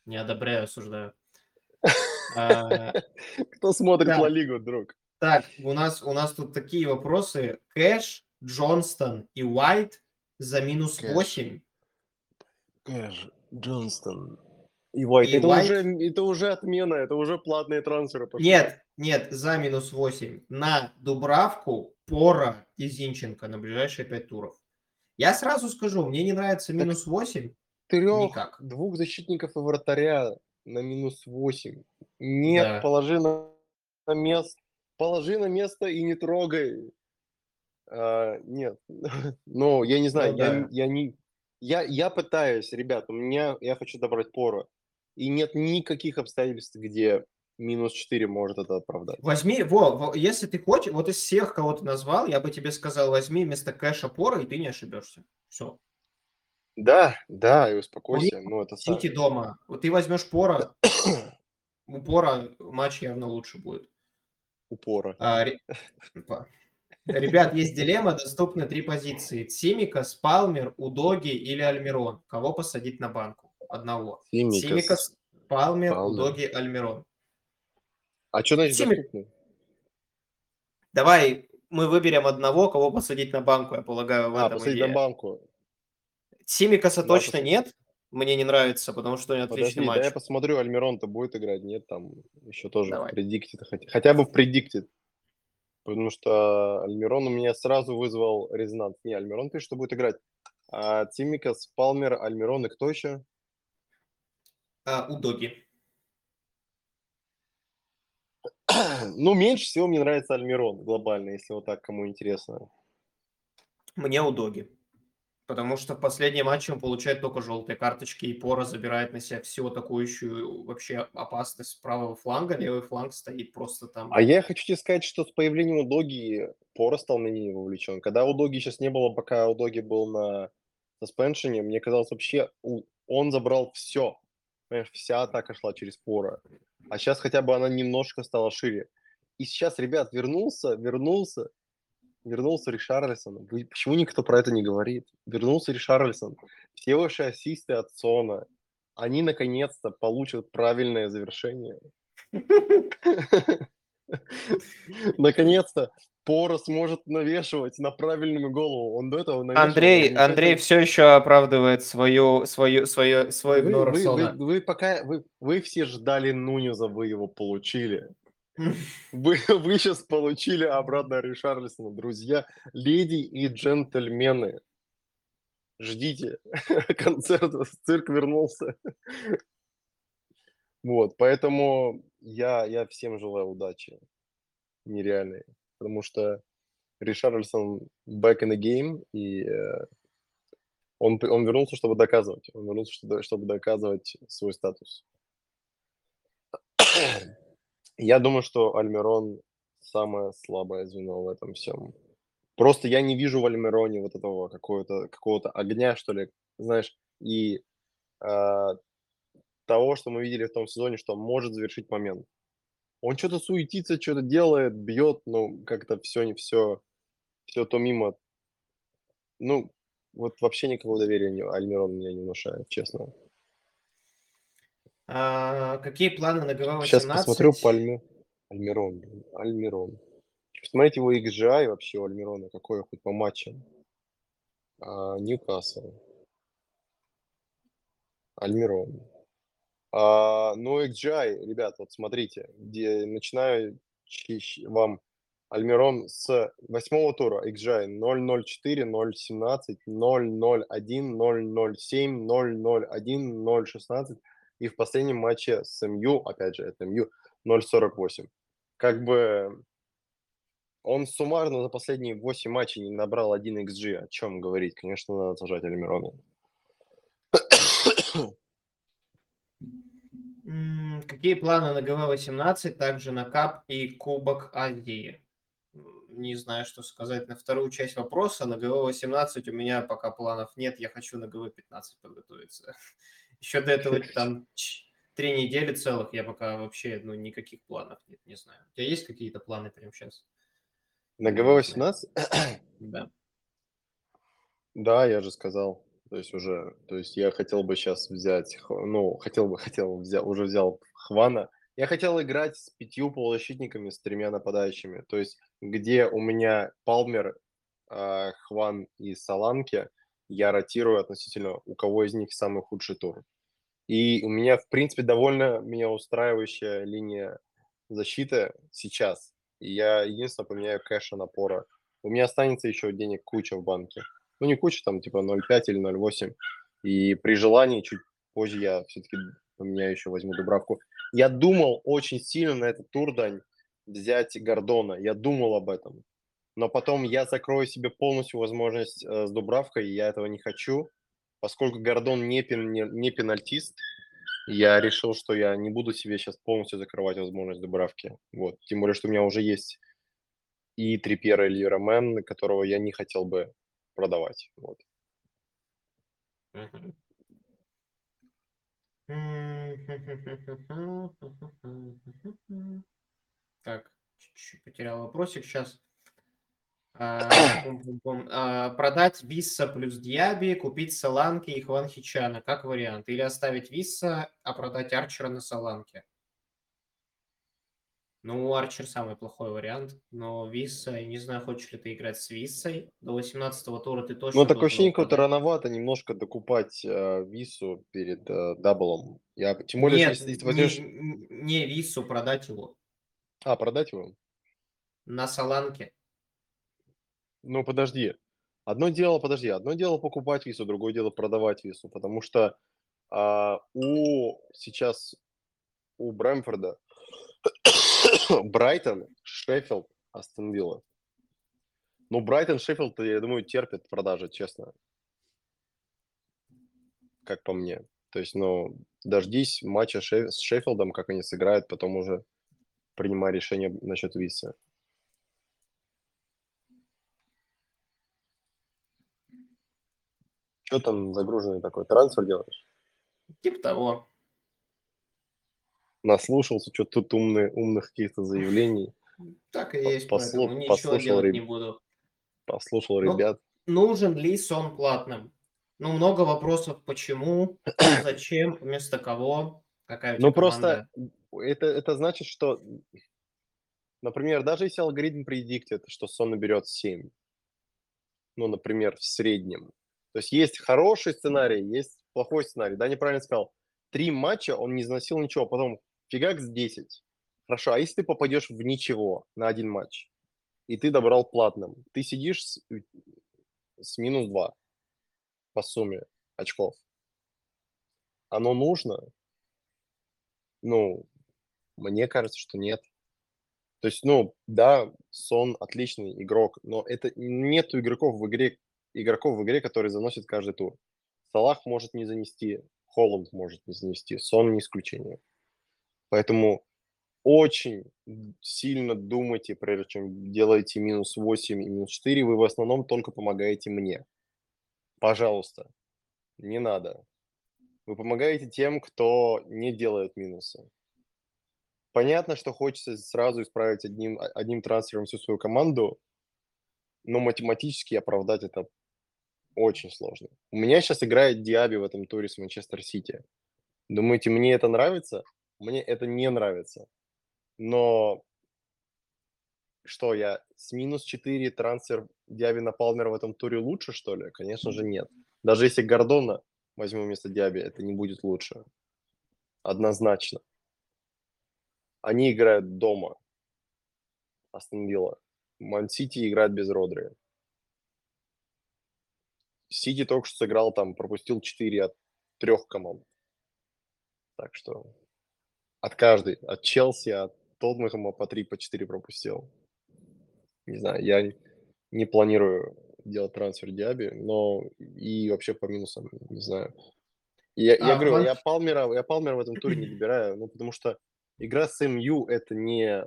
Не одобряю, осуждаю. [LAUGHS] А, Кто смотрит. Ла Лигу, друг? Так, у нас, у нас тут такие вопросы. Кэш, Джонстон и Уайт за минус Кэш. 8. Кэш, Джонстон. Уайт. И это? Уже, это уже отмена, это уже платные трансферы. пошли. Нет, нет, за минус 8 на Дубравку, Пора и Зинченко на ближайшие 5 туров. Я сразу скажу, мне не нравится минус 8. Трех, Никак. двух защитников и вратаря на минус 8. Нет, Да. положи на, на место. Положи на место и не трогай. А, нет. [LAUGHS] Ну, я не знаю, Ну я, да. н- я не... Я, я пытаюсь, ребят, у меня... Я хочу добрать Пора. И нет никаких обстоятельств, где минус 4 может это оправдать. Возьми, во, если ты хочешь, вот из всех, кого ты назвал, я бы тебе сказал, возьми вместо кэша Пора, и ты не ошибешься. Все. Да, да, и успокойся. Ну, это сам. Сити дома. Вот ты возьмешь Пора, у Пора матч явно лучше будет. Упора. А, ре- па- Ребят, есть дилемма, доступны три позиции. Симикас, Палмер, Удоги или Альмирон. Кого посадить на банку? Одного. Симикас. Симикас, Палмер, Палмер. Удоги, Альмирон. А что значит Сими- доступны? Давай мы выберем одного, кого посадить на банку, я полагаю, в А, этом посадить идея. на банку. Симикаса Да, точно посадить. нет. Мне не нравится, потому что у него Подожди, отличный да матч. я посмотрю, Альмирон-то будет играть, нет, там еще тоже Давай. в Predicted, хотя, хотя бы в Predicted. Потому что Альмирон у меня сразу вызвал резонанс. Не, Альмирон пишет, что будет играть. А Тимикас, Палмер, Альмирон и кто еще? А, Удоги. [CLEARS THROAT] ну, меньше всего мне нравится Альмирон глобально, если вот так кому интересно. Мне Удоги. Потому что в последнем матче он получает только желтые карточки, и Пора забирает на себя всю атакующую вообще опасность правого фланга. Левый фланг стоит просто там. А я хочу тебе сказать, что с появлением Удоги Пора стал на ней вовлечен. Когда Удоги сейчас не было, пока Удоги был на саспеншене, мне казалось вообще, у- он забрал все. Понимаешь, вся атака шла через Пора. А сейчас хотя бы она немножко стала шире. И сейчас, ребят, вернулся, вернулся, вернулся Ришарлисон. Почему никто про это не говорит? Вернулся Ришарлисон. Все ваши ассисты от Сона, они наконец-то получат правильное завершение. [LAUGHS] [LAUGHS] Наконец-то Пора сможет навешивать на правильную голову. Он до этого навешивал Андрей. Андрей все еще оправдывает свою, свою, свою, свой Вы, вы, вы, вы пока вы, вы все ждали Нунеза, вы его получили. [LAUGHS] Вы, вы сейчас получили обратно Ришарлисона, друзья, леди и джентльмены. Ждите, [LAUGHS] концерт, цирк вернулся. Вот, поэтому я, я всем желаю удачи нереальной, потому что Ришарлисон back in the game, и э, он, он вернулся, чтобы доказывать. Он вернулся, чтобы, чтобы доказывать свой статус. Я думаю, что Альмирон самое слабое звено в этом всем. Просто я не вижу в Альмироне вот этого какого-то какого-то огня, что ли, знаешь, и а, того, что мы видели в том сезоне, что может завершить момент. Он что-то суетится, что-то делает, бьет, но как-то все не все, все то мимо. Ну, вот вообще никакого доверия не, Альмирон меня не внушает, честно. А, какие планы на ГВ-18? Сейчас посмотрю по Альми... Альмирон, Альмирон. Посмотрите его XGI вообще у Альмирона, какой хоть по матчам. А, Ньюкасл. Альмирон. А, ну, XGI, ребят, вот смотрите, где начинаю вам Альмирон с восьмого тура XGI 004, 017, 001, 007, 001, 016 и в последнем матче с МЮ, опять же, это МЮ, 048. Как бы он суммарно за последние 8 матчей не набрал 1 XG. О чем говорить? Конечно, надо сажать Альмирона. Какие планы на ГВ-18, также на КАП и Кубок Азии? Не знаю, что сказать на вторую часть вопроса. На ГВ-18 у меня пока планов нет. Я хочу на ГВ-15 подготовиться. [LAUGHS] Еще до этого там три недели целых. Я пока вообще ну, никаких планов нет, не знаю. У тебя есть какие-то планы прямо сейчас? На Не знаю. ГВ-18? Да. Да, я же сказал. То есть уже, то есть я хотел бы сейчас взять, ну, хотел бы, хотел взять, уже взял Хвана. Я хотел играть с пятью полузащитниками, с тремя нападающими. То есть где у меня Палмер, а, Хван и Саланки, я ротирую относительно, у кого из них самый худший тур. И у меня, в принципе, довольно меня устраивающая линия защиты сейчас. И я единственное поменяю кэша напора. У меня останется еще денег куча в банке. Ну, не куча, там, типа 0,5 или 0,8. И при желании чуть позже я все-таки поменяю еще, возьму Дубравку. Я думал очень сильно на этот тур, Дань, взять Гордона. Я думал об этом. Но потом я закрою себе полностью возможность э, с Дубравкой, и я этого не хочу. Поскольку Гордон не, пен- не, не пенальтист, я решил, что я не буду себе сейчас полностью закрывать возможность Дубравки. Вот. Тем более, что у меня уже есть и Трипьера, и Ромен, которого я не хотел бы продавать. Вот. Так, чуть-чуть потерял вопросик сейчас. [COUGHS] Продать Висса плюс Диаби, купить Саланки и Хван Хичана, как вариант. Или оставить Висса, а продать Арчера на Саланке. Ну, Арчер самый плохой вариант, но Висса, я не знаю, хочешь ли ты играть с Виссой. До 18 тура ты точно Ну, такое ощущение, как-то рановато немножко докупать э, Вису перед э, даблом. Я, тем более, Нет, если ты не, возьмешь... не Виссу, продать его А, продать его? на Саланке. Ну, подожди. Одно дело, подожди, одно дело покупать вису, другое дело продавать вису, потому что а, у сейчас у Брэмфорда [COUGHS] Брайтон, Шеффилд, Астон Вилла. Ну, Брайтон, Шеффилд, я думаю, терпят продажи, честно. Как по мне. То есть, ну, дождись матча с Шеффилдом, как они сыграют, потом уже принимай решение насчет висы. Что там загруженный такой? Трансфер делаешь? Типа того. Наслушался, что тут умные, умных каких-то заявлений. Так и есть, послу- поэтому ничего послушал делать реб- не буду. Послушал Ну, ребят. Нужен ли сон платным? Ну, много вопросов, почему, [COUGHS] зачем, вместо кого, Какая Ну, команда? просто это, это значит, что, например, даже если алгоритм предиктит, что сон наберет 7, ну, например, в среднем, то есть есть хороший сценарий, есть плохой сценарий. Да, неправильно сказал. Три матча он не заносил ничего, потом фигак с 10. Хорошо, а если ты попадешь в ничего на один матч, и ты добрал платным, ты сидишь с, с минус 2 по сумме очков. Оно нужно? Ну, мне кажется, что нет. То есть, ну, да, Сон отличный игрок, но это нету игроков в игре, игроков в игре, которые заносят каждый тур. Салах может не занести, Холланд может не занести, Сон не исключение. Поэтому очень сильно думайте, прежде чем делаете минус 8 и минус 4, вы в основном только помогаете мне. Пожалуйста, не надо. Вы помогаете тем, кто не делает минусы. Понятно, что хочется сразу исправить одним, одним трансфером всю свою команду, но математически оправдать это очень сложно. У меня сейчас играет Диаби в этом туре с Манчестер Сити. Думаете, мне это нравится? Мне это не нравится. Но что, я с минус 4 трансфер Диаби Палмера в этом туре лучше, что ли? Конечно же, нет. Даже если Гордона возьму вместо Диаби, это не будет лучше. Однозначно. Они играют дома. Астон Вилла. Ман-Сити играет без Родри. Сити только что сыграл там, пропустил 4 от трех команд. Так что от каждой. От Челси, от Тоттенхэма по 3, по 4 пропустил. Не знаю, я не планирую делать трансфер Диаби, но и вообще по минусам, не знаю. Я, а, я говорю, вот... я Палмера, я Палмера в этом туре не добираю, ну, потому что игра с МЮ это не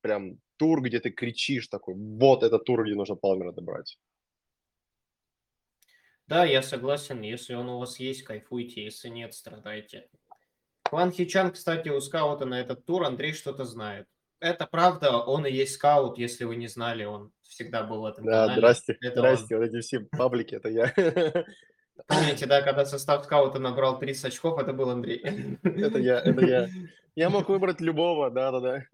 прям тур, где ты кричишь такой, вот это тур, где нужно Палмера добрать. Да, я согласен. Если он у вас есть, кайфуйте. Если нет, страдайте. Ван Хичан, кстати, у скаута на этот тур Андрей что-то знает. Это правда, он и есть скаут, если вы не знали, он всегда был в этом да, канале. Здрасте, это здрасте, он. вот эти все паблики, это я. [LAUGHS] Помните, да, когда состав скаута набрал 30 очков, это был Андрей. Это я, это я. [LAUGHS] Я мог выбрать любого, да-да-да.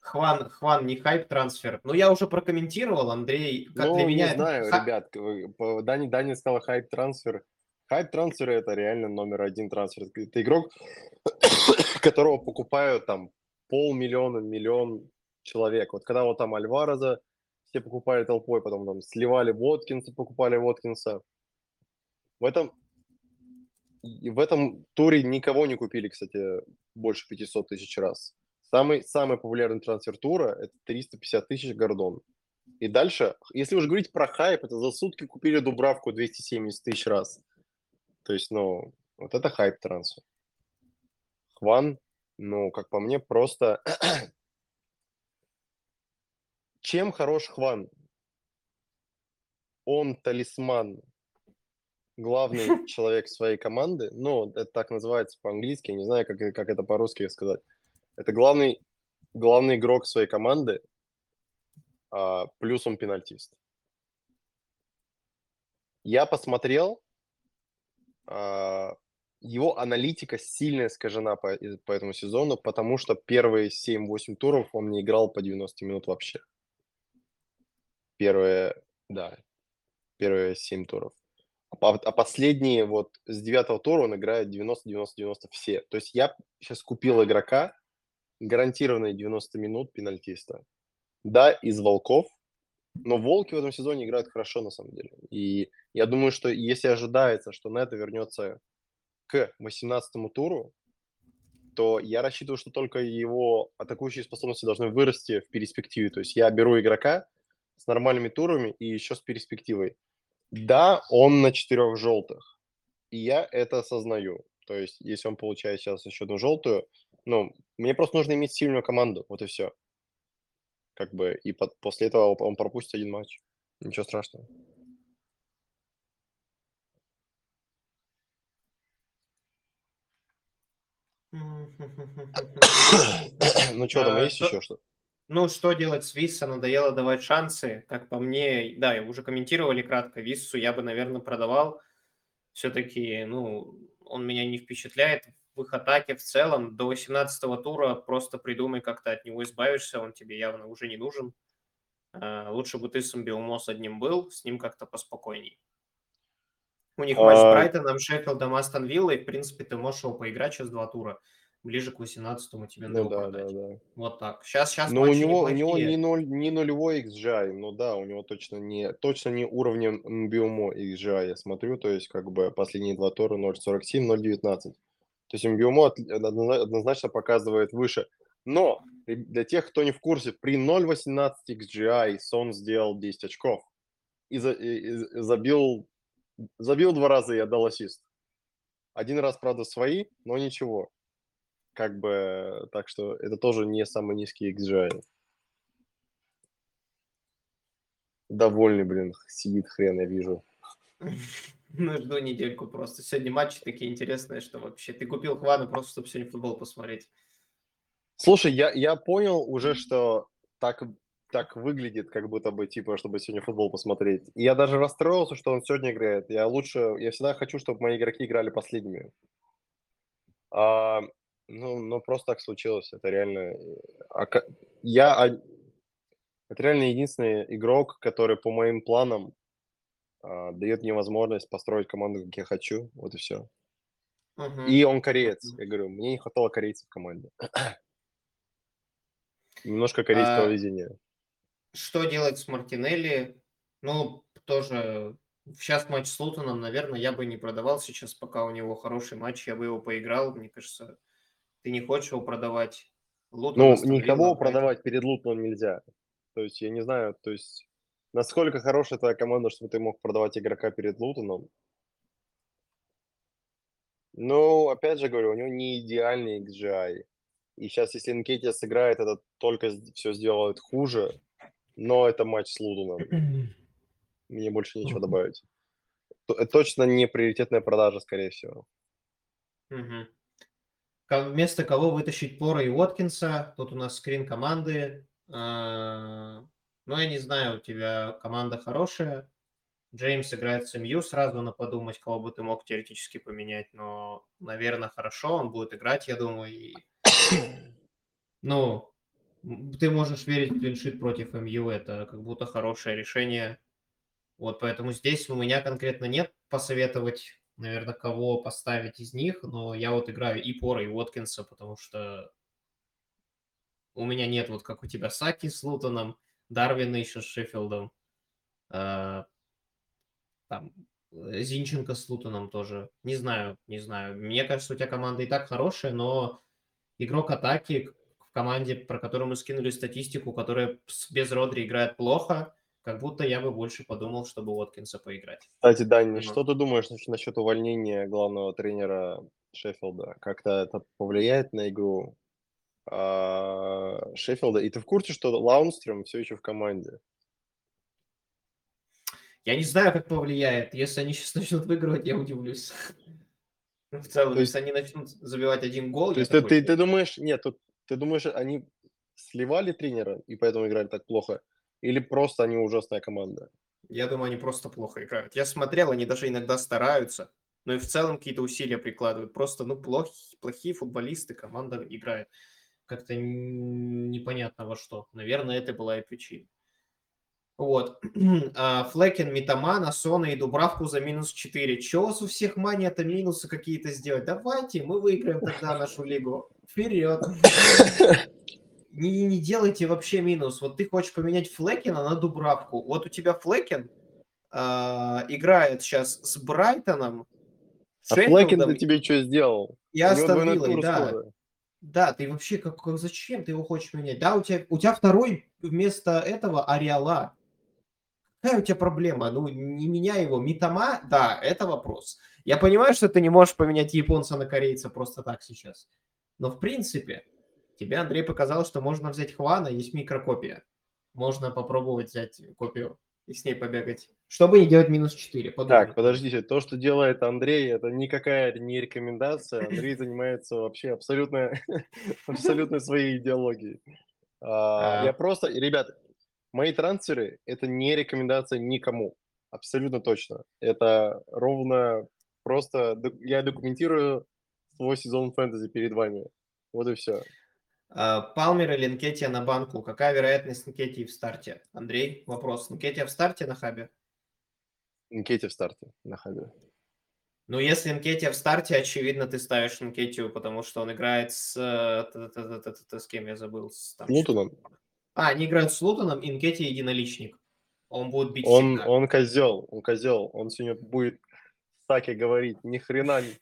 Хван, Хван, не хайп трансфер. Ну, я уже прокомментировал, Андрей, как ну, для меня... не знаю, это... ребят, Дани, Дани сказал хайп трансфер. Хайп трансфер это реально номер один трансфер. Это игрок, [COUGHS] которого покупают там полмиллиона, миллион человек. Вот когда вот там Альвареза все покупали толпой, потом там сливали Воткинса, покупали Воткинса. В этом, в этом туре никого не купили, кстати, больше 500 тысяч раз. Самый, самый популярный трансфер тура – это 350 тысяч Гордон. И дальше, если уж говорить про хайп, это за сутки купили Дубравку 270 тысяч раз. То есть, ну, вот это хайп трансфер. Хван, ну, как по мне, просто... [CLEARS THROAT] Чем хорош Хван? Он талисман, главный [LAUGHS] человек своей команды. Ну, это так называется по-английски, я не знаю, как, как это по-русски сказать. Это главный, главный игрок своей команды, а, плюс он пенальтист. Я посмотрел, его аналитика сильно искажена по, по этому сезону, потому что первые 7-8 туров он не играл по 90 минут вообще. Первые, да, первые 7 туров. А, а последние вот с 9 тура он играет 90-90-90 все. То есть я сейчас купил игрока, гарантированные 90 минут пенальтиста. Да, из волков, но волки в этом сезоне играют хорошо на самом деле. И я думаю, что если ожидается, что Нета вернется к 18 туру, то я рассчитываю, что только его атакующие способности должны вырасти в перспективе. То есть я беру игрока с нормальными турами и еще с перспективой. Да, он на четырех желтых, и я это осознаю. То есть если он получает сейчас еще одну желтую, ну, мне просто нужно иметь сильную команду, вот и все. Как бы, и под, после этого он пропустит один матч. Ничего страшного. [COUGHS] Ну что, там а, есть еще что? Ну, что делать с Висса? Надоело давать шансы. Как по мне, да, уже комментировали кратко. Виссу я бы, наверное, продавал. Все-таки, ну, он меня не впечатляет в их атаке в целом. До 18-го тура просто придумай, как ты от него избавишься, он тебе явно уже не нужен. Э, лучше бы ты с Мбиумо с одним был, с ним как-то поспокойней. У них матч с А, Брайтоном, Шеффилдом, Астон Виллой. В принципе, ты можешь его поиграть сейчас два тура. Ближе к 18-му тебе надо Ну его да, да, продать. да. Вот так. Сейчас, сейчас Но у матчи него, у него не, ноль, не нулевой XGI, ну да, у него точно не, точно не уровнем Мбиумо XGI, я смотрю, то есть как бы последние два тура 0.47, 0.19. То есть однозна- однозначно показывает выше. Но для тех, кто не в курсе, при 0.18 XGI Сон сделал 10 очков и забил, забил два раза и отдал ассист. Один раз, правда, свои, но ничего. Как бы, так что это тоже не самый низкий XGI. Довольный, блин, сидит хрен, я вижу. [LAUGHS] Ну, жду недельку просто. Сегодня матчи такие интересные, что вообще ты купил Хвана просто, чтобы сегодня футбол посмотреть. Слушай, я, я понял уже, что так, так выглядит, как будто бы, типа, чтобы сегодня футбол посмотреть. И я даже расстроился, что он сегодня играет. Я лучше, я всегда хочу, чтобы мои игроки играли последними. А, ну, ну, просто так случилось. Это реально... а я... а- это реально единственный игрок, который по моим планам дает мне возможность построить команду, как я хочу. Вот и все. Мгм. И он кореец. Я говорю, мне не хватало корейцев в команде. [CLEARS THROAT] Немножко корейского А, везения. Что делать с Мартинелли? Ну, тоже сейчас матч с Лутоном, наверное, я бы не продавал сейчас, пока у него хороший матч, я бы его поиграл. Мне кажется, ты не хочешь его продавать. Лутон, Ну, никого продавать перед Лутоном нельзя. То есть, я не знаю, то есть, насколько хорошая твоя команда, чтобы ты мог продавать игрока перед Лутоном. Ну, опять же говорю, у него не идеальный XGI. И сейчас, если Нкетия сыграет, это только все сделает хуже. Но это матч с Лутоном. [CLEARS THROAT] Мне больше нечего добавить. Это точно не приоритетная продажа, скорее всего. Ко- Вместо кого вытащить Пора и Уоткинса? Тут у нас скрин команды. Ну, я не знаю, у тебя команда хорошая. Джеймс играет с МЮ, сразу надо подумать, кого бы ты мог теоретически поменять, но, наверное, хорошо, он будет играть, я думаю. И... [COUGHS] Ну, ты можешь верить в клиншит против МЮ, это как будто хорошее решение. Вот поэтому здесь у меня конкретно нет посоветовать, наверное, кого поставить из них, но я вот играю и Пора, и Уоткинса, потому что у меня нет вот как у тебя Саки с Лутоном, Дарвина еще с Шеффилдом, а, там Зинченко с Лутоном тоже. Не знаю, не знаю. Мне кажется, у тебя команда и так хорошая, но игрок атаки в команде, про которую мы скинули статистику, которая без Родри играет плохо, как будто я бы больше подумал, чтобы Уоткинса поиграть. Кстати, Дань, Мгм. что ты думаешь насчет, увольнения главного тренера Шеффилда? Как-то это повлияет на игру Шеффилда? И ты в курсе, что Лаунстрем все еще в команде? Я не знаю, как повлияет. Если они сейчас [LAUGHS] начнут выигрывать, я удивлюсь. Ну, В целом, То есть- если они начнут забивать один гол, То есть ты, ты, ты думаешь, нет, тут, ты думаешь, они сливали тренера и поэтому играли так плохо? Или просто они ужасная команда? Я думаю, они просто плохо играют. Я смотрел, они даже иногда стараются, но и в целом какие-то усилия прикладывают. Просто, ну, плохие, плохие футболисты, команда играет как-то непонятно во что. Наверное, это была и причина. Вот. [CLEARS THROAT] А, Флекин, Митамана, Сона и Дубравку за минус 4. Чего у вас у всех мания-то минусы какие-то сделать? Давайте, мы выиграем тогда нашу лигу. Вперед. [LAUGHS] Не, не делайте вообще минус. Вот ты хочешь поменять Флекина на Дубравку. Вот у тебя Флекин а, играет сейчас с Брайтоном, А Флекин Шеффилдом тебе что сделал? Виллой, тур да. скоро. Да, ты вообще как, как- зачем ты его хочешь менять? Да, у тебя, у тебя второй вместо этого Ариала. Какая у тебя проблема? Ну, не меняй его. Митама, да, это вопрос. Я понимаю, что ты не можешь поменять японца на корейца просто так сейчас. Но в принципе, тебе Андрей показал, что можно взять Хвана, есть микрокопия. Можно попробовать взять копию и с ней побегать. Чтобы не делать минус 4. Так, подождите, то, что делает Андрей, это никакая не рекомендация. Андрей [LAUGHS] занимается вообще абсолютно, [LAUGHS] абсолютно [LAUGHS] своей идеологией. А, А. Я просто, ребят, мои трансферы – это не рекомендация никому. Абсолютно точно. Это ровно просто я документирую свой сезон фэнтези перед вами. Вот и все. А, Палмер или Нкетия на банку? Какая вероятность Нкетии в старте? Андрей, вопрос. Нкетия в старте на хабе? Нкетти в старте на хабе. Ну, если Нкетия в старте, очевидно, ты ставишь Нкетию, потому что он играет с... э, С кем я забыл? С Лутоном. А, они играют с Лутоном, и Нкетия единоличник. Он будет бить Он, всегда. он козел, он козел. Он сегодня будет Саке говорить, ни хрена не,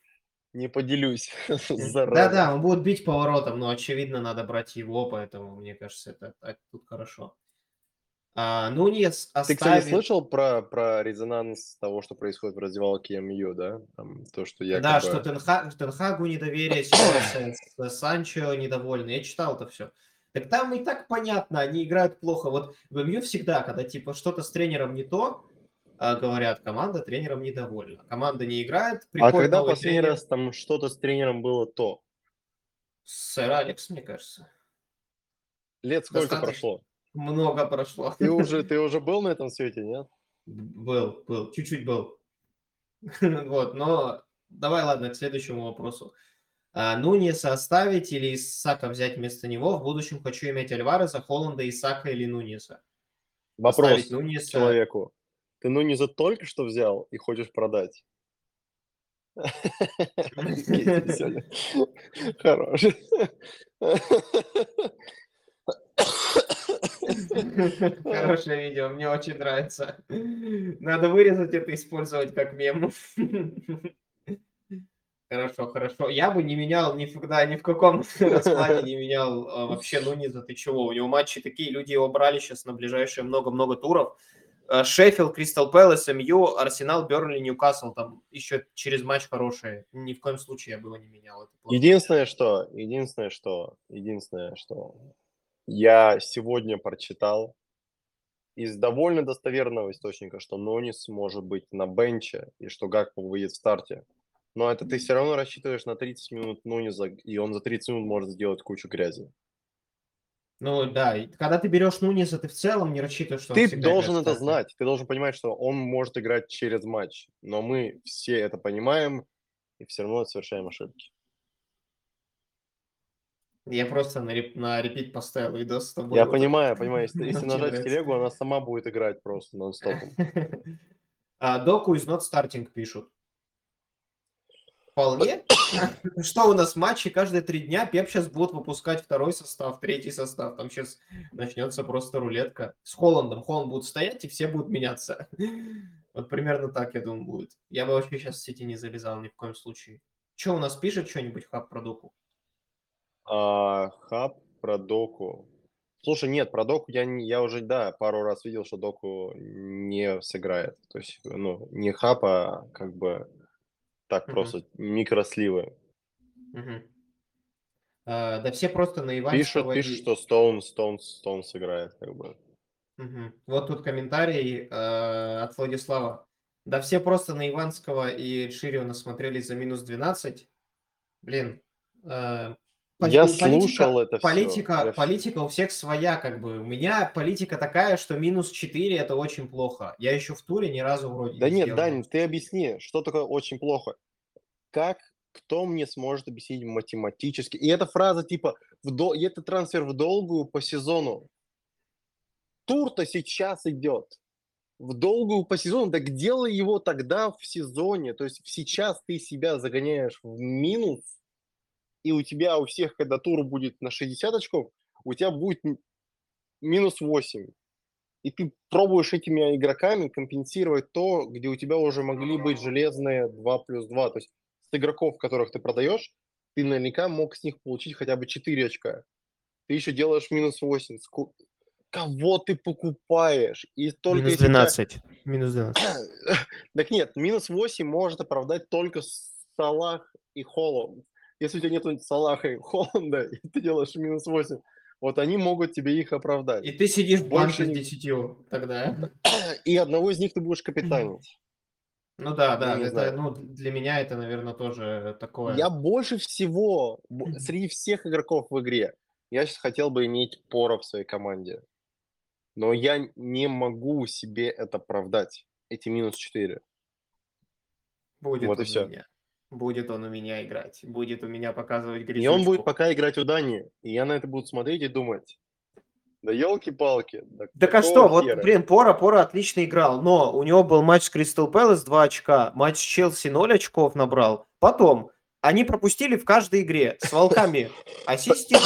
не поделюсь. [LAUGHS] зараза. Да-да, он будет бить поворотом, но очевидно надо брать его, поэтому мне кажется, это так тут хорошо. А, Нуньес Ты, кстати, оставит... слышал про, про резонанс того, что происходит в раздевалке МЮ, да? Там, то, что якобы... Да, что Тенха- Тенхагу недоверие, ситуация с Санчо недовольны. Я читал это все. Так там и так понятно, они играют плохо. Вот в МЮ всегда, когда типа что-то с тренером не то, а, говорят, команда тренером недовольна. Команда не играет, А когда последний тренер. раз там что-то с тренером было то? Сэр Алекс, мне кажется. Лет сколько Достаточно. прошло? Много прошло. Ты уже, [LAUGHS] ты уже был на этом свете, нет? Был, был, чуть-чуть был. [LAUGHS] Вот, но давай, ладно, к следующему вопросу. А, Нуньеса оставить или Исака взять вместо него? В будущем хочу иметь Альвареза, Холланда, Исака или Нуньеса. Вопрос Нуньеса. человеку. Ты ну не за только что взял и хочешь продать? Хорош. Хорошее видео, мне очень нравится. Надо вырезать это использовать как мем. Хорошо, хорошо. Я бы не менял никогда, ни в каком [LAUGHS] раскладе не менял а, вообще Нуниза. Ты чего? У него матчи такие, люди его брали сейчас на ближайшие много-много туров. А, Шеффилд, Кристал Пэлас, МЮ, Арсенал, Бернли, Ньюкасл. Там еще через матч хорошие. Ни в коем случае я бы его не менял. Единственное, что, единственное, что, единственное, что я сегодня прочитал из довольно достоверного источника, что Нонис может быть на бенче и что Гакпо выйдет в старте. Но это ты все равно рассчитываешь на 30 минут Нуниза, и он за 30 минут может сделать кучу грязи. Ну да, и когда ты берешь Нуниза, ты в целом не рассчитываешь, что он Ты всегда должен это знать, ты должен понимать, что он может играть через матч, но мы все это понимаем и все равно совершаем ошибки. Я просто на, реп- на репит поставил видос с тобой. Я Вот понимаю, понимаю, [LAUGHS] если, если нажать нравится. телегу, она сама будет играть просто нон-стопом. [LAUGHS] А, Доку из not starting пишут. Вполне. [COUGHS] Что у нас матчи каждые три дня? Пеп сейчас будут выпускать второй состав, третий состав. Там сейчас начнется просто рулетка. С Холландом. Холланд будет стоять, и все будут меняться. [COUGHS] Вот примерно так, я думаю, будет. Я бы вообще сейчас в сети не залезал ни в коем случае. Что у нас пишет что-нибудь хаб про Доку? А, хаб про доку. Слушай, нет, про доку я, не- я уже, да, пару раз видел, что доку не сыграет. То есть, ну, не хаб, а как бы так Мгм. просто микросливы. Мгм. А, да все просто на Пишут, Иванского... пишут, что Стоун, Стоун, Стоун сыграет, как бы. Мгм. Вот тут комментарий э, от Владислава. Да все просто на Иванского и Шириона смотрелись за минус 12. Блин. э, Я политика- слушал это. Политика, Я вс- политика у всех своя, как бы. У меня политика такая, что минус 4 это очень плохо. Я еще в туре ни разу вроде Да не нет, сделал. Дань, ты объясни, что такое очень плохо. Как, кто мне сможет объяснить математически? И эта фраза типа, в дол- и это трансфер в долгую по сезону. Тур-то сейчас идет. В долгую по сезону, так делай его тогда в сезоне. То есть сейчас ты себя загоняешь в минус, и у тебя у всех, когда тур будет на 60 очков, у тебя будет минус 8. И ты пробуешь этими игроками компенсировать то, где у тебя уже могли быть железные 2 плюс 2. То есть с игроков, которых ты продаешь, ты наверняка мог с них получить хотя бы 4 очка. Ты еще делаешь минус 8. Ску- Кого ты покупаешь? И только Минус если у тебя- 12. Минус 12. [COUGHS] так нет, минус 8 может оправдать только Салах и Холланд. Если у тебя нет Салаха и [LAUGHS] Холланда, и ты делаешь минус 8, вот они могут тебе их оправдать. И ты сидишь Больше не- 10 тогда. [CLEARS THROAT] И одного из них ты будешь капитанить. Ну да, да, Я это, ну, для меня это, наверное, тоже такое. Я больше всего, среди всех игроков в игре, я сейчас хотел бы иметь Пора в своей команде. Но я не могу себе это оправдать. Эти минус 4. Будет Вот и всё. меня. Будет он у меня играть. Будет у меня показывать И он будет пока играть у Дани. И я на это буду смотреть и думать. Да елки-палки. Да, Так а что, вот, хера? блин, Пора, Пора отлично играл, но у него был матч с Кристал Пэлас 2 очка, матч с Челси 0 очков набрал. Потом, они пропустили в каждой игре с Волками ассистик,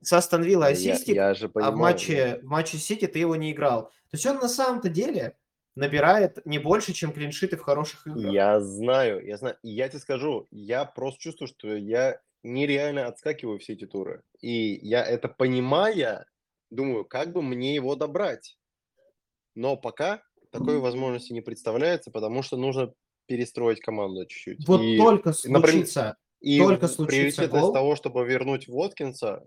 с Астон Виллой Я, ассистик, я же а понимаю. в да. матче, в матче Сити ты его не играл. То есть он на самом-то деле набирает не больше, чем клиншиты в хороших играх. Я знаю, я знаю. И я тебе скажу, я просто чувствую, что я нереально отскакиваю все эти туры. И я это понимая, думаю, как бы мне его добрать. Но пока такой возможности не представляется, потому что нужно перестроить команду чуть-чуть. Вот и, только например, случится. и только случится гол. того, чтобы вернуть Воткинса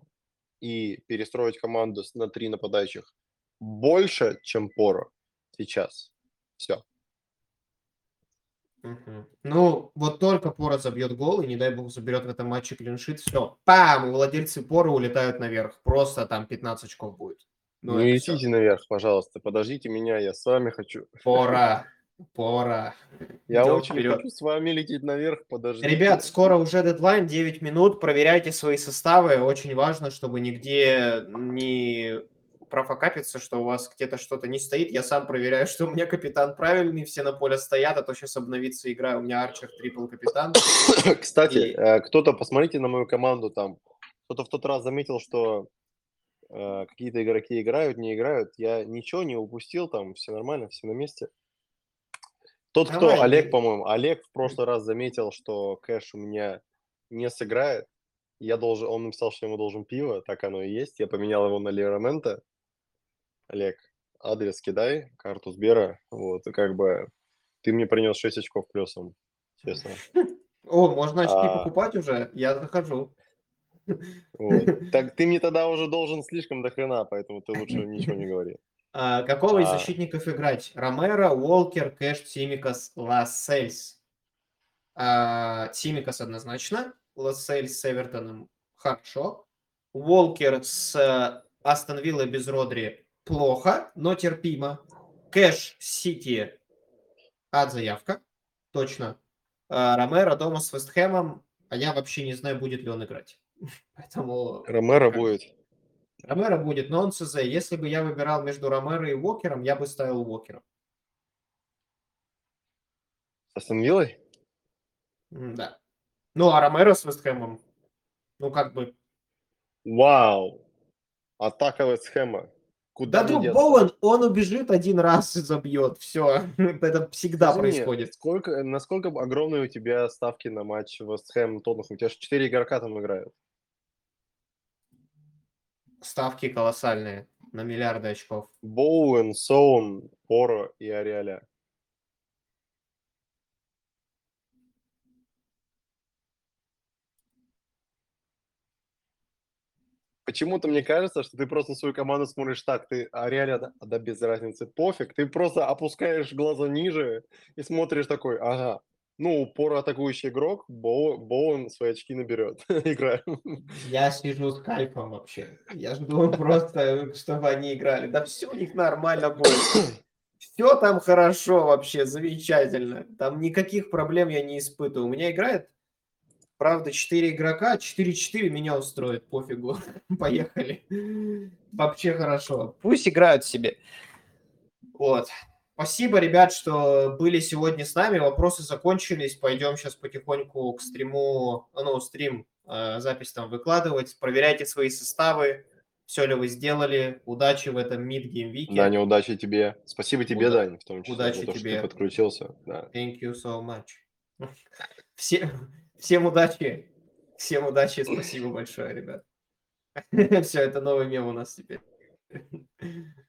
и перестроить команду на три нападающих больше, чем Поро сейчас. Все. Мгм. Ну, вот только Пора забьет гол, и не дай бог заберет в этом матче клиншит, все, пам, владельцы Пора улетают наверх. Просто там 15 очков будет. Ну, Ну, идите всё. наверх, пожалуйста. Подождите меня, я с вами хочу. Пора, [LAUGHS] пора. Я Идём очень вперед. хочу с вами лететь наверх, подождите. Ребят, скоро уже дедлайн, 9 минут, проверяйте свои составы. Очень важно, чтобы нигде не профокапиться, что у вас где-то что-то не стоит. Я сам проверяю, [LAUGHS] что у меня капитан правильный, все на поле стоят, а то сейчас обновится игра, у меня Арчер трипл капитан. [COUGHS] Кстати, И- э, кто-то, посмотрите на мою команду там. Кто-то в тот раз заметил, что э, какие-то игроки играют, не играют. Я ничего не упустил, там все нормально, все на месте. Тот, кто, Давай, Олег, ты- по-моему, Олег в прошлый раз заметил, что Кэш у меня не сыграет. Я должен, он написал, что ему должен пиво, так оно и есть. Я поменял его на Лерамента. Олег, адрес кидай, карту Сбера. Вот, и как бы ты мне принес 6 очков плюсом, честно. О, можно очки А. покупать уже? Я захожу. Вот. [LAUGHS] Так ты мне тогда уже должен слишком до хрена, поэтому ты лучше ничего не говори. [LAUGHS] А, какого из А. защитников играть? Ромеро, Уолкер, Кэш, Тимикас, Лассельс. А, Тимикас однозначно. Лассельс с Эвертоном хорошо. Уолкер с э, Астон Виллой без Родри плохо, но терпимо. Кэш Сити от заявка. Точно. А, Ромеро дома с Вестхэмом. А я вообще не знаю, будет ли он играть. [LAUGHS] Поэтому Ромеро Как? будет. Ромеро будет, но он СЗ. Если бы я выбирал между Ромеро и Уокером, я бы ставил Уокера. Астон Виллой? Да. Ну, а Ромеро с Вестхэмом, ну, как бы... Вау! Атака Вестхэма. Куда Да, мне друг? Боуэн, он убежит один раз и забьет. Все. [LAUGHS] Это всегда Скажи мне, происходит. Сколько, насколько огромные у тебя ставки на матч Вестхэм Тоттенхэм? У тебя же 4 игрока там играют. Ставки колоссальные на миллиарды очков. Боуэн, Соун, Поро и Ариаля. Почему-то мне кажется, что ты просто свою команду смотришь так, ты Ариаля, да, да без разницы, пофиг, ты просто опускаешь глаза ниже и смотришь такой, ага, ну, Поро атакующий игрок, Боу- Боуэн свои очки наберет, [LAUGHS] играем. Я сижу с кайфом вообще. Я жду [LAUGHS] просто, чтобы они играли. Да все у них нормально будет. Все там хорошо вообще, замечательно. Там никаких проблем я не испытываю. У меня играет, правда, 4 игрока, 4-4 меня устроит, пофигу. [LAUGHS] Поехали. Вообще хорошо. Пусть играют себе. Вот. Спасибо, ребят, что были сегодня с нами. Вопросы закончились. Пойдем сейчас потихоньку к стриму, ну, стрим, э, запись там выкладывать. Проверяйте свои составы. Все ли вы сделали. Удачи в этом мид-геймвике. Даня, удачи тебе. Спасибо тебе, Уда- Дань, в том числе, удачи за то, что тебе. ты подключился. Да. Thank you so much. [LAUGHS] Всем, всем удачи. Всем удачи. Спасибо большое, ребят. [LAUGHS] Все, это новый мем у нас теперь. [LAUGHS]